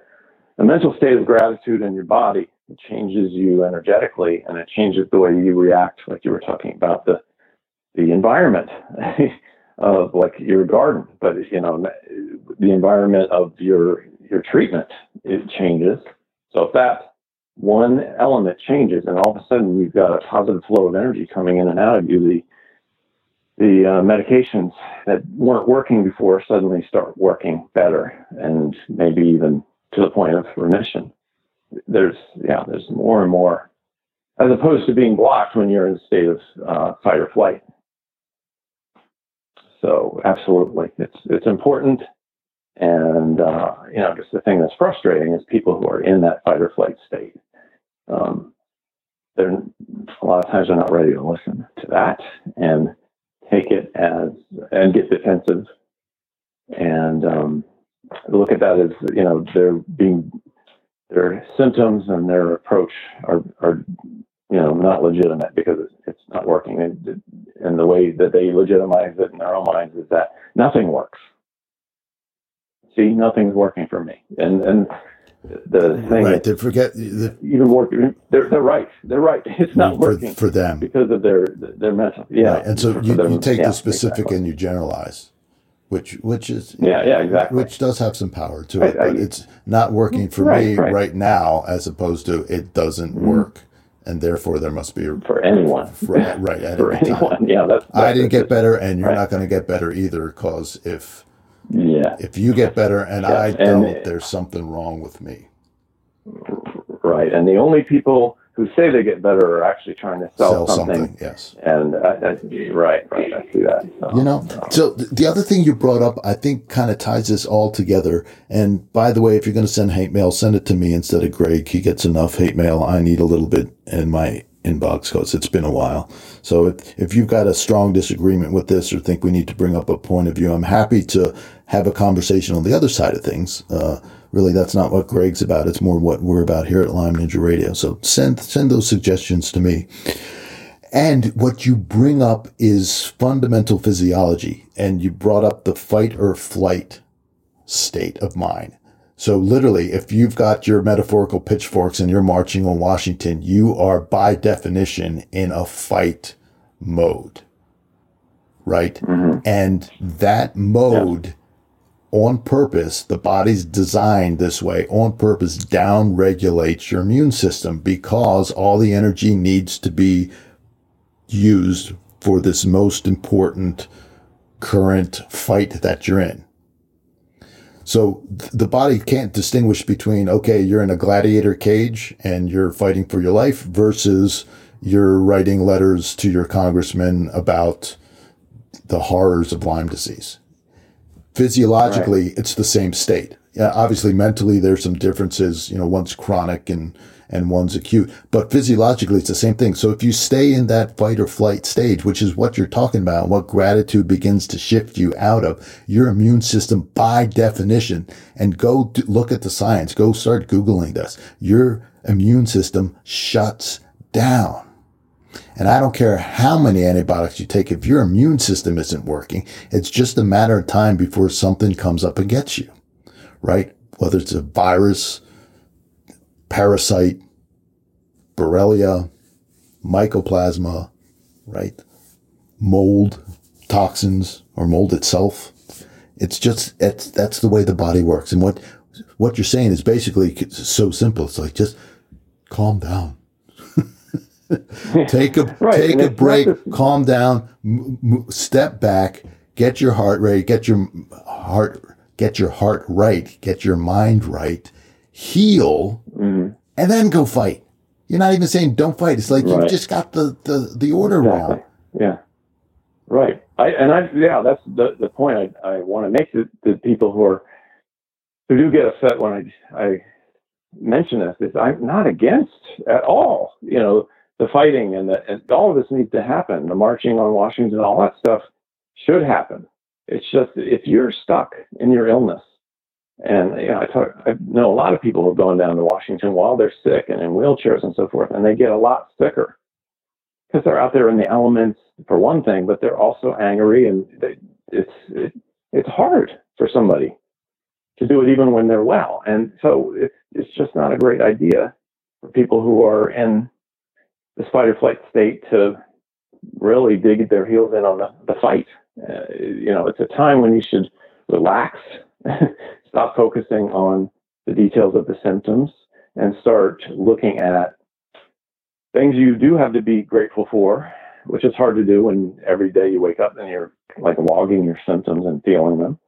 a mental state of gratitude in your body, it changes you energetically and it changes the way you react, like you were talking about the the environment of like your garden, but you know the environment of your your treatment it changes. So if that one element changes, and all of a sudden you've got a positive flow of energy coming in and out of you, the the uh, medications that weren't working before suddenly start working better, and maybe even to the point of remission there's yeah there's more and more as opposed to being blocked when you're in a state of uh, fight or flight. So absolutely, it's it's important, and uh, you know just the thing that's frustrating is people who are in that fight or flight state. Um, they're a lot of times they're not ready to listen to that and take it as and get defensive and um, look at that as you know they're being their symptoms and their approach are, are you know, not legitimate because it's not working. And, and the way that they legitimize it in their own minds is that nothing works. See, nothing's working for me. And and the thing right, to forget the, even more, they're they're right. They're right. It's not for, working for them because of their their mental. Yeah, right. and so you, you, take yeah, the specific exactly. and you generalize which which is yeah yeah exactly which does have some power to it, but it's not working for right, me right. right. now as opposed to it doesn't mm-hmm. work, and therefore there must be a, for anyone for, right at for anyone time. yeah that's, that's I didn't get better, and you're right. not going to get better either because if yeah if you get better and yeah. I don't, and, there's something wrong with me. Right, and the only people who say they get better are actually trying to sell, sell something. something. Yes. And I, I, right, right, I see that. So, you know, so the other thing you brought up, I think, kind of ties this all together. And by the way, if you're going to send hate mail, send it to me instead of Greg. He gets enough hate mail. I need a little bit in my inbox because it's been a while. So if, if you've got a strong disagreement with this or think we need to bring up a point of view, I'm happy to have a conversation on the other side of things. Uh, really that's not what Greg's about. It's more what we're about here at Lyme Ninja Radio. So send, send those suggestions to me. And what you bring up is fundamental physiology. And you brought up the fight or flight state of mind. So literally, if you've got your metaphorical pitchforks and you're marching on Washington, you are by definition in a fight mode. Right? Mm-hmm. And that mode yeah on purpose, the body's designed this way on purpose down regulates your immune system because all the energy needs to be used for this most important current fight that you're in. So the body can't distinguish between, okay, you're in a gladiator cage and you're fighting for your life versus you're writing letters to your congressman about the horrors of Lyme disease physiologically right. it's the same state. Yeah, obviously mentally there's some differences, you know, one's chronic and and one's acute, but physiologically it's the same thing. So if you stay in that fight or flight stage, which is what you're talking about, what gratitude begins to shift you out of, your immune system by definition, and go look at the science, go start Googling this. Your immune system shuts down. And I don't care how many antibiotics you take. If your immune system isn't working, it's just a matter of time before something comes up and gets you, right? Whether it's a virus, parasite, Borrelia, mycoplasma, right? Mold, toxins, or mold itself. It's just, it's, that's the way the body works. And what, what you're saying is basically so simple. It's like just calm down. take a Right, take and a break, just- calm down, m- m- step back, get your heart rate, get your heart get your heart right, get your mind right, heal, Mhm. and then go fight. You're not even saying don't fight. It's like you Right. just got the the, the order Exactly. wrong. Yeah. Right. I and I yeah, that's the the point I, I want to make to the people who are who do get upset when I I mention this is I'm not against at all, you know, the fighting and the and all of this needs to happen. The marching on Washington, all that stuff should happen. It's just if you're stuck in your illness, and you know, I talk, I know a lot of people who have gone down to Washington while they're sick and in wheelchairs and so forth, and they get a lot sicker because they're out there in the elements for one thing, but they're also angry, and they, it's it, it's hard for somebody to do it even when they're well, and so it's it's just not a great idea for people who are in the fight or flight state to really dig their heels in on the, the fight. Uh, you know, it's a time when you should relax, stop focusing on the details of the symptoms, and start looking at things you do have to be grateful for, which is hard to do when every day you wake up and you're like logging your symptoms and feeling them.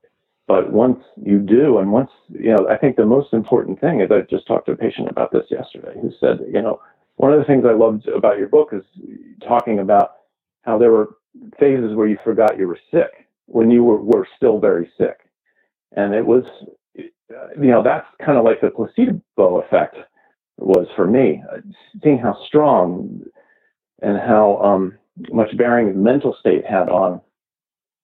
But once you do, and once, you know, I think the most important thing is I just talked to a patient about this yesterday who said, you know, one of the things I loved about your book is talking about how there were phases where you forgot you were sick when you were, were still very sick. And it was, you know, that's kind of like the placebo effect was for me, seeing how strong and how um, much bearing mental state had on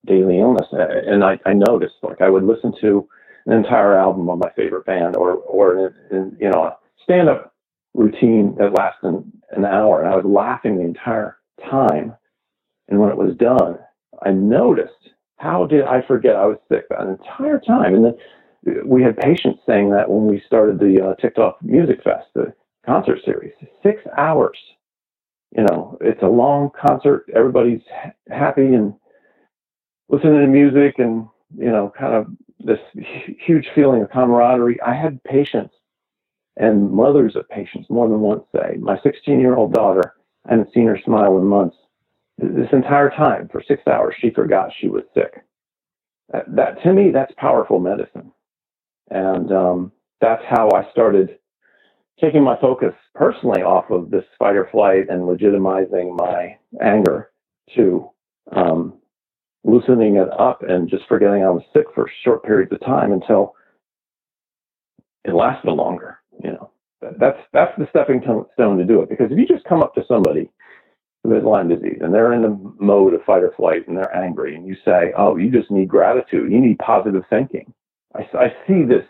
daily illness. And I, I noticed, like, I would listen to an entire album of my favorite band, or or you know, a stand-up routine that lasted an, an hour, and I was laughing the entire time. And when it was done, I noticed how did I forget I was sick that entire time? And then we had patients saying that when we started the uh, TikTok Music Fest, the concert series, six hours. You know, it's a long concert. Everybody's ha- happy and listening to music, and you know, kind of this huge feeling of camaraderie. I had patients and mothers of patients more than once say, "My 16-year-old daughter, I haven't seen her smile in months. This entire time, for six hours, she forgot she was sick." That, that to me, that's powerful medicine. And um, that's how I started taking my focus personally off of this fight or flight and legitimizing my anger to um, loosening it up and just forgetting I was sick for short periods of time until it lasted longer. You know, That- that's that's the stepping stone to do it. Because if you just come up to somebody who has Lyme disease and they're in the mode of fight or flight and they're angry, and you say, "Oh, you just need gratitude. You need positive thinking." I, I see this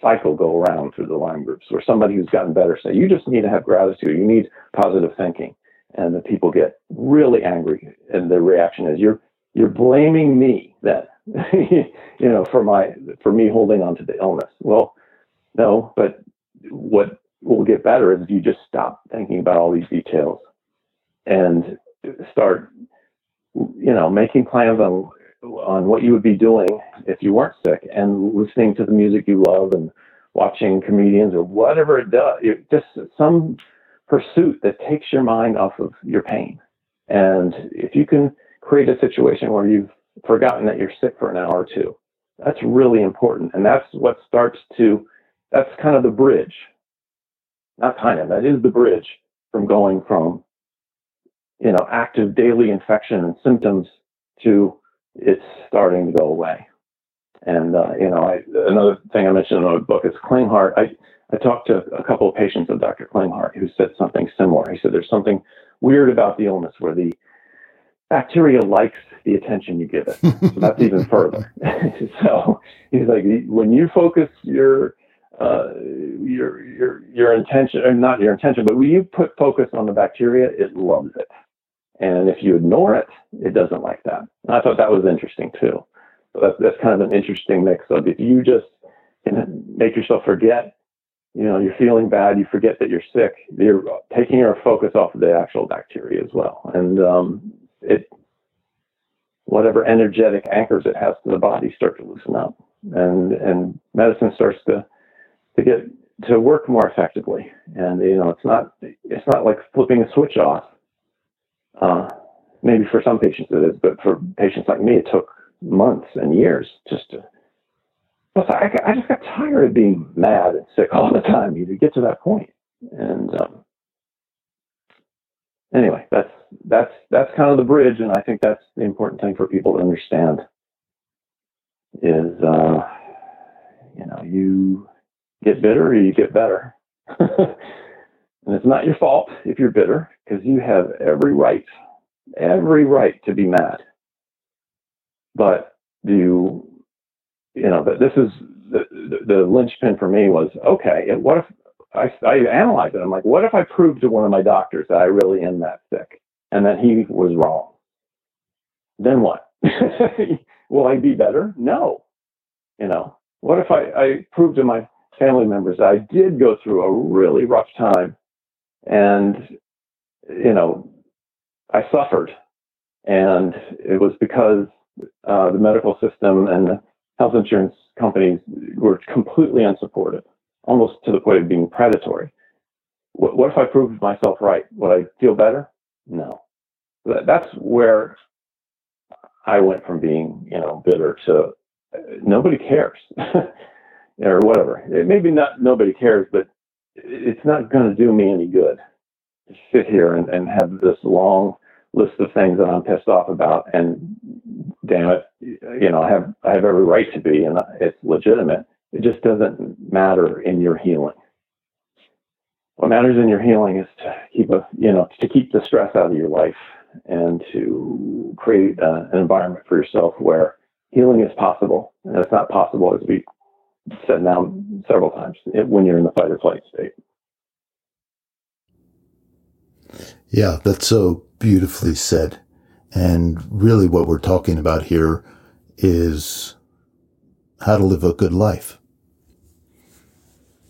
cycle go around through the Lyme groups where somebody who's gotten better say, you just need to have gratitude. You need positive thinking. And the people get really angry. And the reaction is, you're, you're blaming me then, you know, for my, for me holding on to the illness. Well, no, but what will get better is if you just stop thinking about all these details and start, you know, making plans on on what you would be doing if you weren't sick and listening to the music you love and watching comedians or whatever it does. It, just some pursuit that takes your mind off of your pain. And if you can create a situation where you've forgotten that you're sick for an hour or two, that's really important. And that's what starts to, that's kind of the bridge. Not kind of, that is the bridge from going from, you know, active daily infection and symptoms to it's starting to go away. And uh, you know, I, another thing I mentioned in my book is Klinghardt. I I talked to a couple of patients of Dr. Klinghardt who said something similar. He said there's something weird about the illness where the bacteria likes the attention you give it. so that's even further. so he's like, when you focus your uh, your your your intention, or not your intention, but when you put focus on the bacteria, it loves it. And if you ignore it, it doesn't like that. And I thought that was interesting too. So that's, that's kind of an interesting mix of if you just can make yourself forget, you know, you're feeling bad, you forget that you're sick, you're taking your focus off of the actual bacteria as well. And um, it, whatever energetic anchors it has to the body start to loosen up. And, and medicine starts to, to get to work more effectively. And you know, it's not it's not like flipping a switch off. Uh, maybe for some patients it is, but for patients like me, it took months and years just to. Plus, I, I just got tired of being mad and sick all the time. You get to that point, and um, anyway, that's that's that's kind of the bridge, and I think that's the important thing for people to understand. Is uh, you know you get bitter or you get better. and it's not your fault if you're bitter because you have every right, every right to be mad. But do you, you know, that this is the, the, the linchpin for me was okay, what if I, I analyzed it? I'm like, what if I proved to one of my doctors that I really am that sick and that he was wrong? Then what? Will I be better? No. You know, what if I, I proved to my family members I did go through a really rough time and, you know, I suffered. And it was because uh, the medical system and the health insurance companies were completely unsupportive, almost to the point of being predatory. What, what if I proved myself right? Would I feel better? No. That, that's where I went from being, you know, bitter to uh, nobody cares. or whatever. It, maybe not nobody cares, but it's not going to do me any good to sit here and, and have this long list of things that I'm pissed off about. And damn it, you know, I have I have every right to be, and it's legitimate. It just doesn't matter in your healing. What matters in your healing is to keep a you know to keep the stress out of your life and to create uh, an environment for yourself where healing is possible. And it's not possible as we said now mm-hmm. several times when you're in the fight or flight state. Yeah, that's so beautifully said. And really, what we're talking about here is how to live a good life.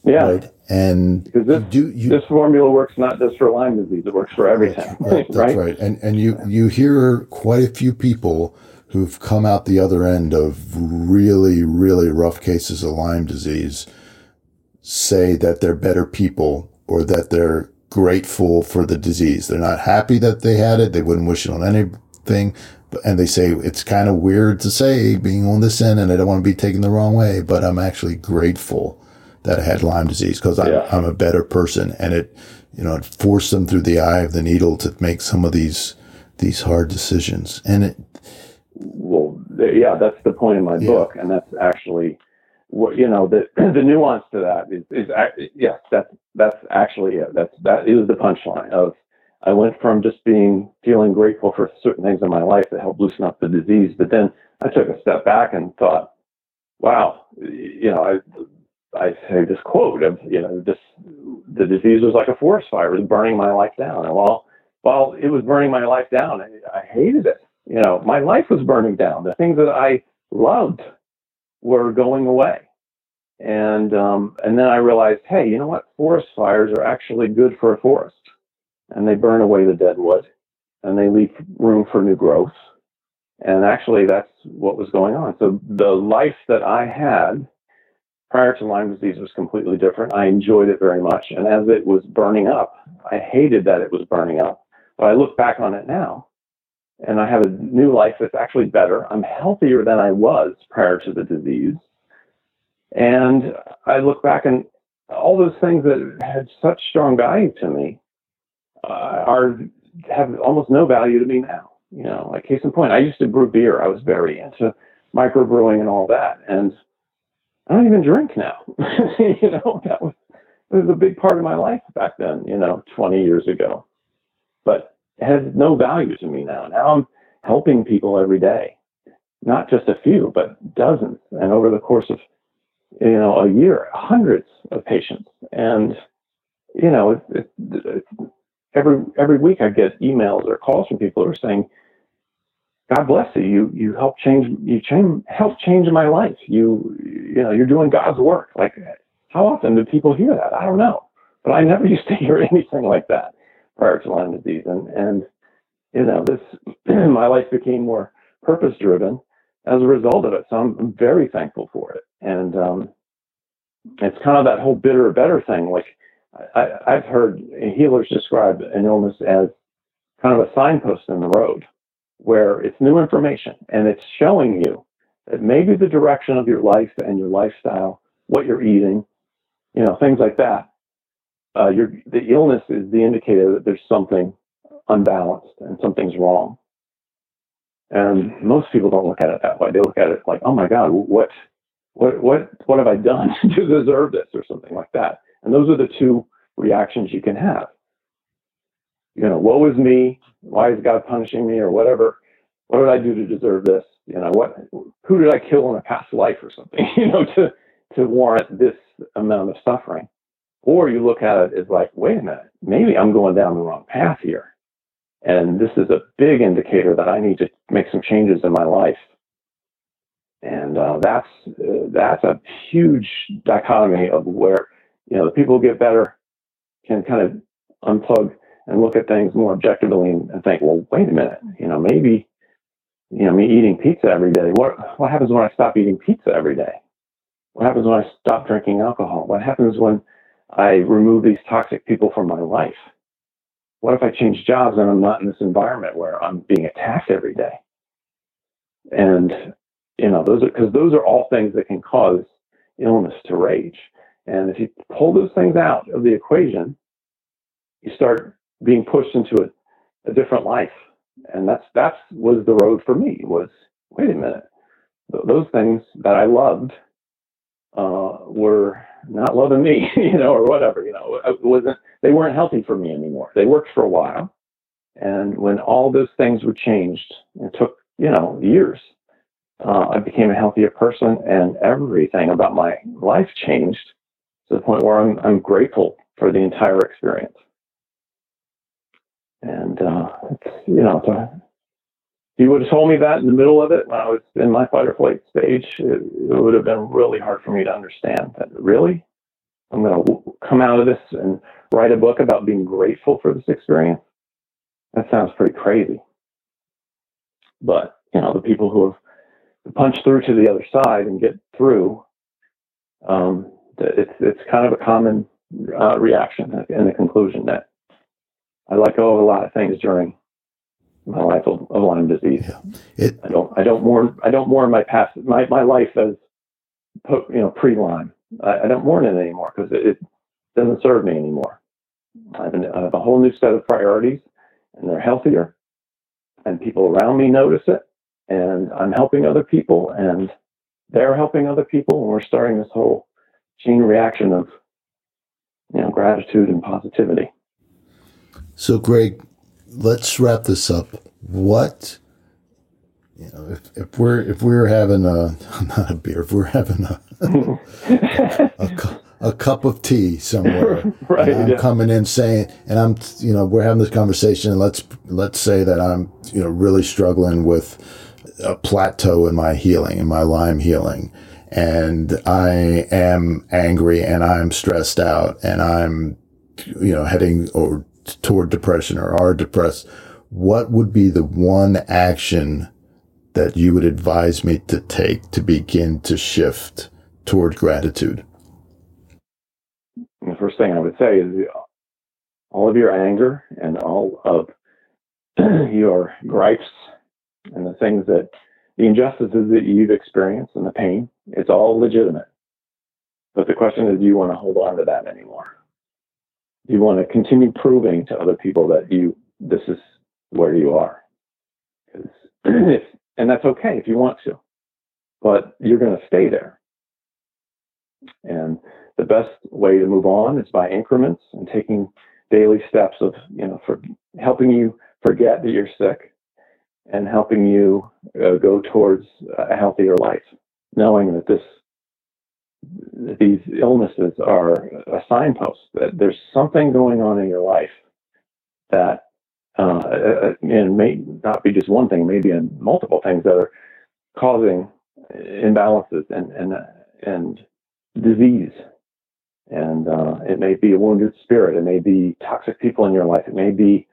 Yeah. Right. And because this, do, you, this formula works not just for Lyme disease; it works for everything. Right, that's right. right. And and you you hear quite a few people who've come out the other end of really, really rough cases of Lyme disease say that they're better people or that they're grateful for the disease. They're not happy that they had it. They wouldn't wish it on anything. And they say it's kind of weird to say being on this end and I don't want to be taken the wrong way, but I'm actually grateful that I had Lyme disease because I'm, yeah. I'm a better person and it, you know, it forced them through the eye of the needle to make some of these, these hard decisions. And it, well, yeah, that's the point in my yeah. book, and that's actually what you know the the nuance to that is is yes, that's that's actually it. That's that is the punchline of I went from just being feeling grateful for certain things in my life that helped loosen up the disease, but then I took a step back and thought, wow, you know, I I say this quote of you know this the disease was like a forest fire, it was burning my life down, and while while it was burning my life down, I, I hated it you know, my life was burning down. The things that I loved were going away. And um, and then I realized, hey, you know what? Forest fires are actually good for a forest, and they burn away the dead wood, and they leave room for new growth. And actually, that's what was going on. So the life that I had prior to Lyme disease was completely different. I enjoyed it very much, and as it was burning up, I hated that it was burning up. But I look back on it now, and I have a new life that's actually better. I'm healthier than I was prior to the disease. And I look back and all those things that had such strong value to me uh, are have almost no value to me now. You know, like case in point, I used to brew beer. I was very into microbrewing and all that, and I don't even drink now. you know, that was, was a big part of my life back then. You know, 20 years ago. But has no value to me now. Now I'm helping people every day, not just a few, but dozens, and over the course of you know a year, hundreds of patients. And you know, it, it, it, every every week I get emails or calls from people who are saying, "God bless you. You you help change you change help change my life. You you know you're doing God's work." Like, how often do people hear that? I don't know, but I never used to hear anything like that prior to Lyme disease. And, and you know, this, my life became more purpose driven as a result of it. So I'm, very thankful for it. And, um, it's kind of that whole bitter better thing. Like I, I've heard healers describe an illness as kind of a signpost in the road where it's new information and it's showing you that maybe the direction of your life and your lifestyle, what you're eating, you know, things like that. Uh, your, the illness is the indicator that there's something unbalanced and something's wrong. And most people don't look at it that way. They look at it like, oh my God, what, what, what, what have I done to deserve this or something like that? And those are the two reactions you can have. You know, woe is me. Why is God punishing me or whatever? What did I do to deserve this? You know, what, who did I kill in a past life or something, you know, to, to warrant this amount of suffering? Or you look at it as like, wait a minute, maybe I'm going down the wrong path here. And this is a big indicator that I need to make some changes in my life. And uh, that's uh, that's a huge dichotomy of where you know the people who get better can kind of unplug and look at things more objectively and, and think, well, wait a minute, you know, maybe you know me eating pizza every day. What what happens when I stop eating pizza every day? What happens when I stop drinking alcohol? What happens when I remove these toxic people from my life? What if I change jobs and I'm not in this environment where I'm being attacked every day? And you know, those are because those are all things that can cause illness to rage. And if you pull those things out of the equation, you start being pushed into a, a different life. And that's that's was the road for me was wait a minute, those things that I loved uh, were not loving me, you know, or whatever, you know, it wasn't, they weren't healthy for me anymore. They worked for a while. And when all those things were changed, it took, you know, years, uh, I became a healthier person and everything about my life changed to the point where I'm, I'm grateful for the entire experience. And, uh, it's, you know, it's if you would have told me that in the middle of it when I was in my fight or flight stage, it, it would have been really hard for me to understand that really I'm going to come out of this and write a book about being grateful for this experience. That sounds pretty crazy. But, you know, the people who have punched through to the other side and get through, um, it's, it's kind of a common uh, reaction in the conclusion that I let go of a lot of things during my life of, of Lyme disease. Yeah. It, I don't I don't mourn I don't mourn my past my, my life as you know pre Lyme. I, I, don't mourn it anymore because it, it, doesn't serve me anymore. I have, an, I have a whole new set of priorities, and they're healthier, and people around me notice it, and I'm helping other people, and they're helping other people, and we're starting this whole chain reaction of you know gratitude and positivity. So, Greg, let's wrap this up. What you know, if, if we're if we're having a not a beer, if we're having a a, a, a, cup of tea somewhere, right? I'm yeah. coming in saying, and I'm you know we're having this conversation. And let's let's say that I'm you know really struggling with a plateau in my healing, in my Lyme healing, and I am angry and I'm stressed out and I'm you know heading or toward depression or are depressed, what would be the one action that you would advise me to take to begin to shift toward gratitude? The first thing I would say is all of your anger and all of your gripes and the things that the injustices that you've experienced and the pain, it's all legitimate. But the question is, do you want to hold on to that anymore? You want to continue proving to other people that you this is where you are. If, and that's okay if you want to but you're going to stay there. And the best way to move on is by increments and taking daily steps of you know for helping you forget that you're sick and helping you uh, go towards a healthier life knowing that this these illnesses are a signpost that there's something going on in your life that uh, and may not be just one thing, maybe in multiple things that are causing imbalances and and and disease. And uh, it may be a wounded spirit. It may be toxic people in your life. It may be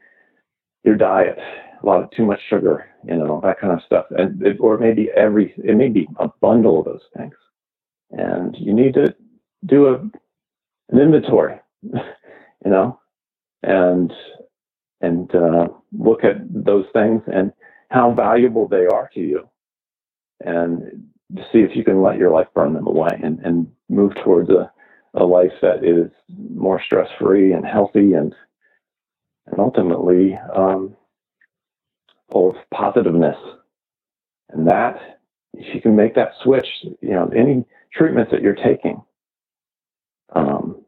your diet, a lot of too much sugar, you know, that kind of stuff. And it, or maybe every, it may be a bundle of those things. And you need to do a an inventory, you know, and and uh, look at those things and how valuable they are to you, and to see if you can let your life burn them away and, and move towards a, a life that is more stress free and healthy and and ultimately um, full of positiveness. And that, you can make that switch, you know, any treatments that you're taking, um,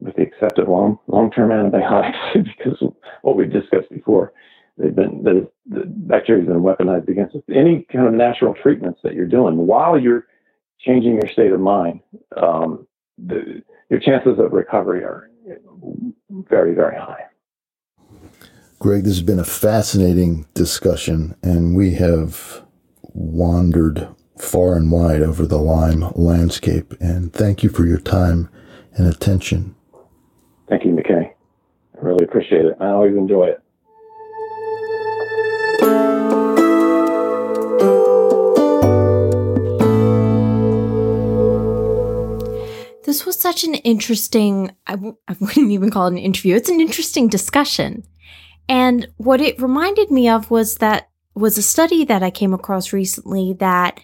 with the of long long term antibiotics, because what we've discussed before, they've been the, the bacteria have been weaponized against us. Any kind of natural treatments that you're doing while you're changing your state of mind, um, the, your chances of recovery are very very high. Greg, this has been a fascinating discussion, and we have wandered far and wide over the Lyme landscape. And thank you for your time and attention. Thank you, McKay. I really appreciate it. I always enjoy it. This was such an interesting, I w- I wouldn't even call it an interview. It's an interesting discussion. And what it reminded me of was that was a study that I came across recently that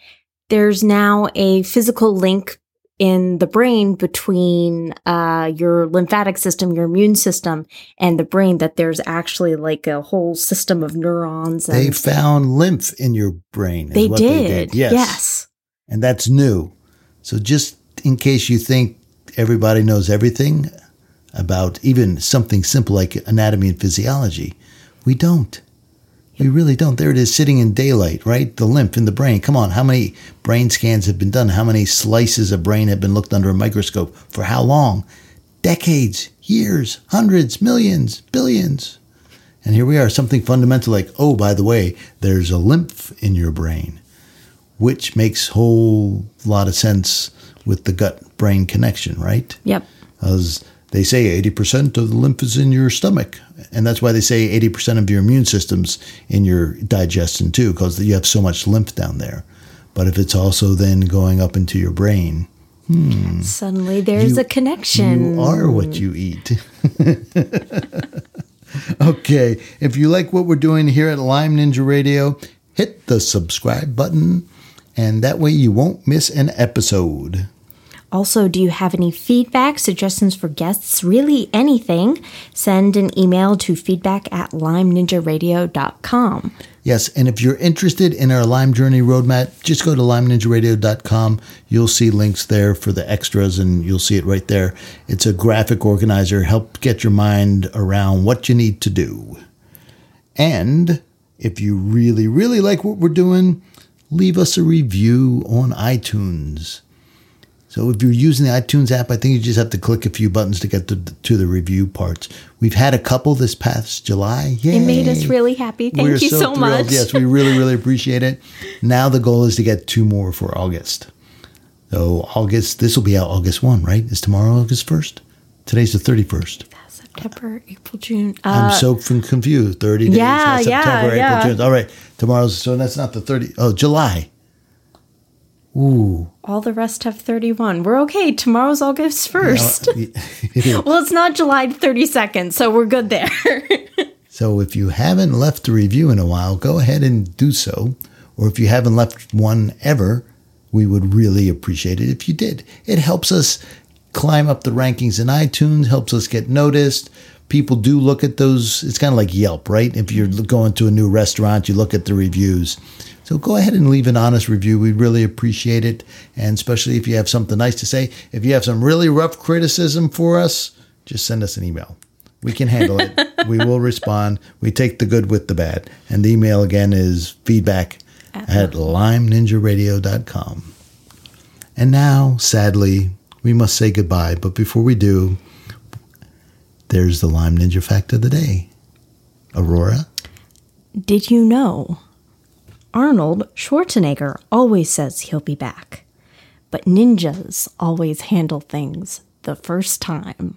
there's now a physical link in the brain between uh, your lymphatic system, your immune system, and the brain. That there's actually like a whole system of neurons. And They found lymph in your brain. is they what did. Yes. yes. And that's new. So just in case you think everybody knows everything about even something simple like anatomy and physiology, we don't. We really don't. There it is sitting in daylight, right? The lymph in the brain. Come on, how many brain scans have been done? How many slices of brain have been looked under a microscope? For how long? Decades, years, hundreds, millions, billions. And here we are, something fundamental like, oh, by the way, there's a lymph in your brain, which makes whole lot of sense with the gut brain connection, right? Yep. As they say 80% of the lymph is in your stomach. And that's why they say 80% of your immune system's in your digestion too, because you have so much lymph down there. But if it's also then going up into your brain, hmm. Suddenly there's You- a connection. you are what you eat. okay. If you like what we're doing here at Lyme Ninja Radio, hit the subscribe button, and that way you won't miss an episode. Also, do you have any feedback, suggestions for guests, really anything? Send an email to feedback at lymeninjaradio.com. Yes, and if you're interested in our Lyme Journey roadmap, just go to lymeninjaradio.com. You'll see links there for the extras, and you'll see it right there. It's a graphic organizer, help get your mind around what you need to do. And if you really, really like what we're doing, leave us a review on iTunes. So if you're using the iTunes app, I think you just have to click a few buttons to get to, to the review parts. We've had a couple this past July. Yay. It made us really happy. Thank We're you so, thrilled. much. Yes, we really, really appreciate it. Now the goal is to get two more for August. So August, this will be out August 1, right? Is tomorrow August 1st? Today's the 31st. September, April, June. Uh, I'm so con- confused. 30 days. yeah, yeah, September, yeah. April, June. All right. Tomorrow's, so that's not the 30. Oh, July. Ooh. all the rest have 31. We're okay. Tomorrow's August 1st. Yeah. well, it's not July 32nd, so we're good there. So if you haven't left a review in a while, go ahead and do so. Or if you haven't left one ever, we would really appreciate it if you did. It helps us climb up the rankings in iTunes, helps us get noticed. People do look at those. It's kind of like Yelp, right? If you're going to a new restaurant, you look at the reviews. So go ahead and leave an honest review. We'd really appreciate it. And especially if you have something nice to say. If you have some really rough criticism for us, just send us an email. We can handle it. we will respond. We take the good with the bad. And the email again is feedback at lymeninjaradio.com. And now, sadly, we must say goodbye. But before we do, there's the Lyme Ninja fact of the day. Aurora? Did you know? Arnold Schwarzenegger always says he'll be back, but ninjas always handle things the first time.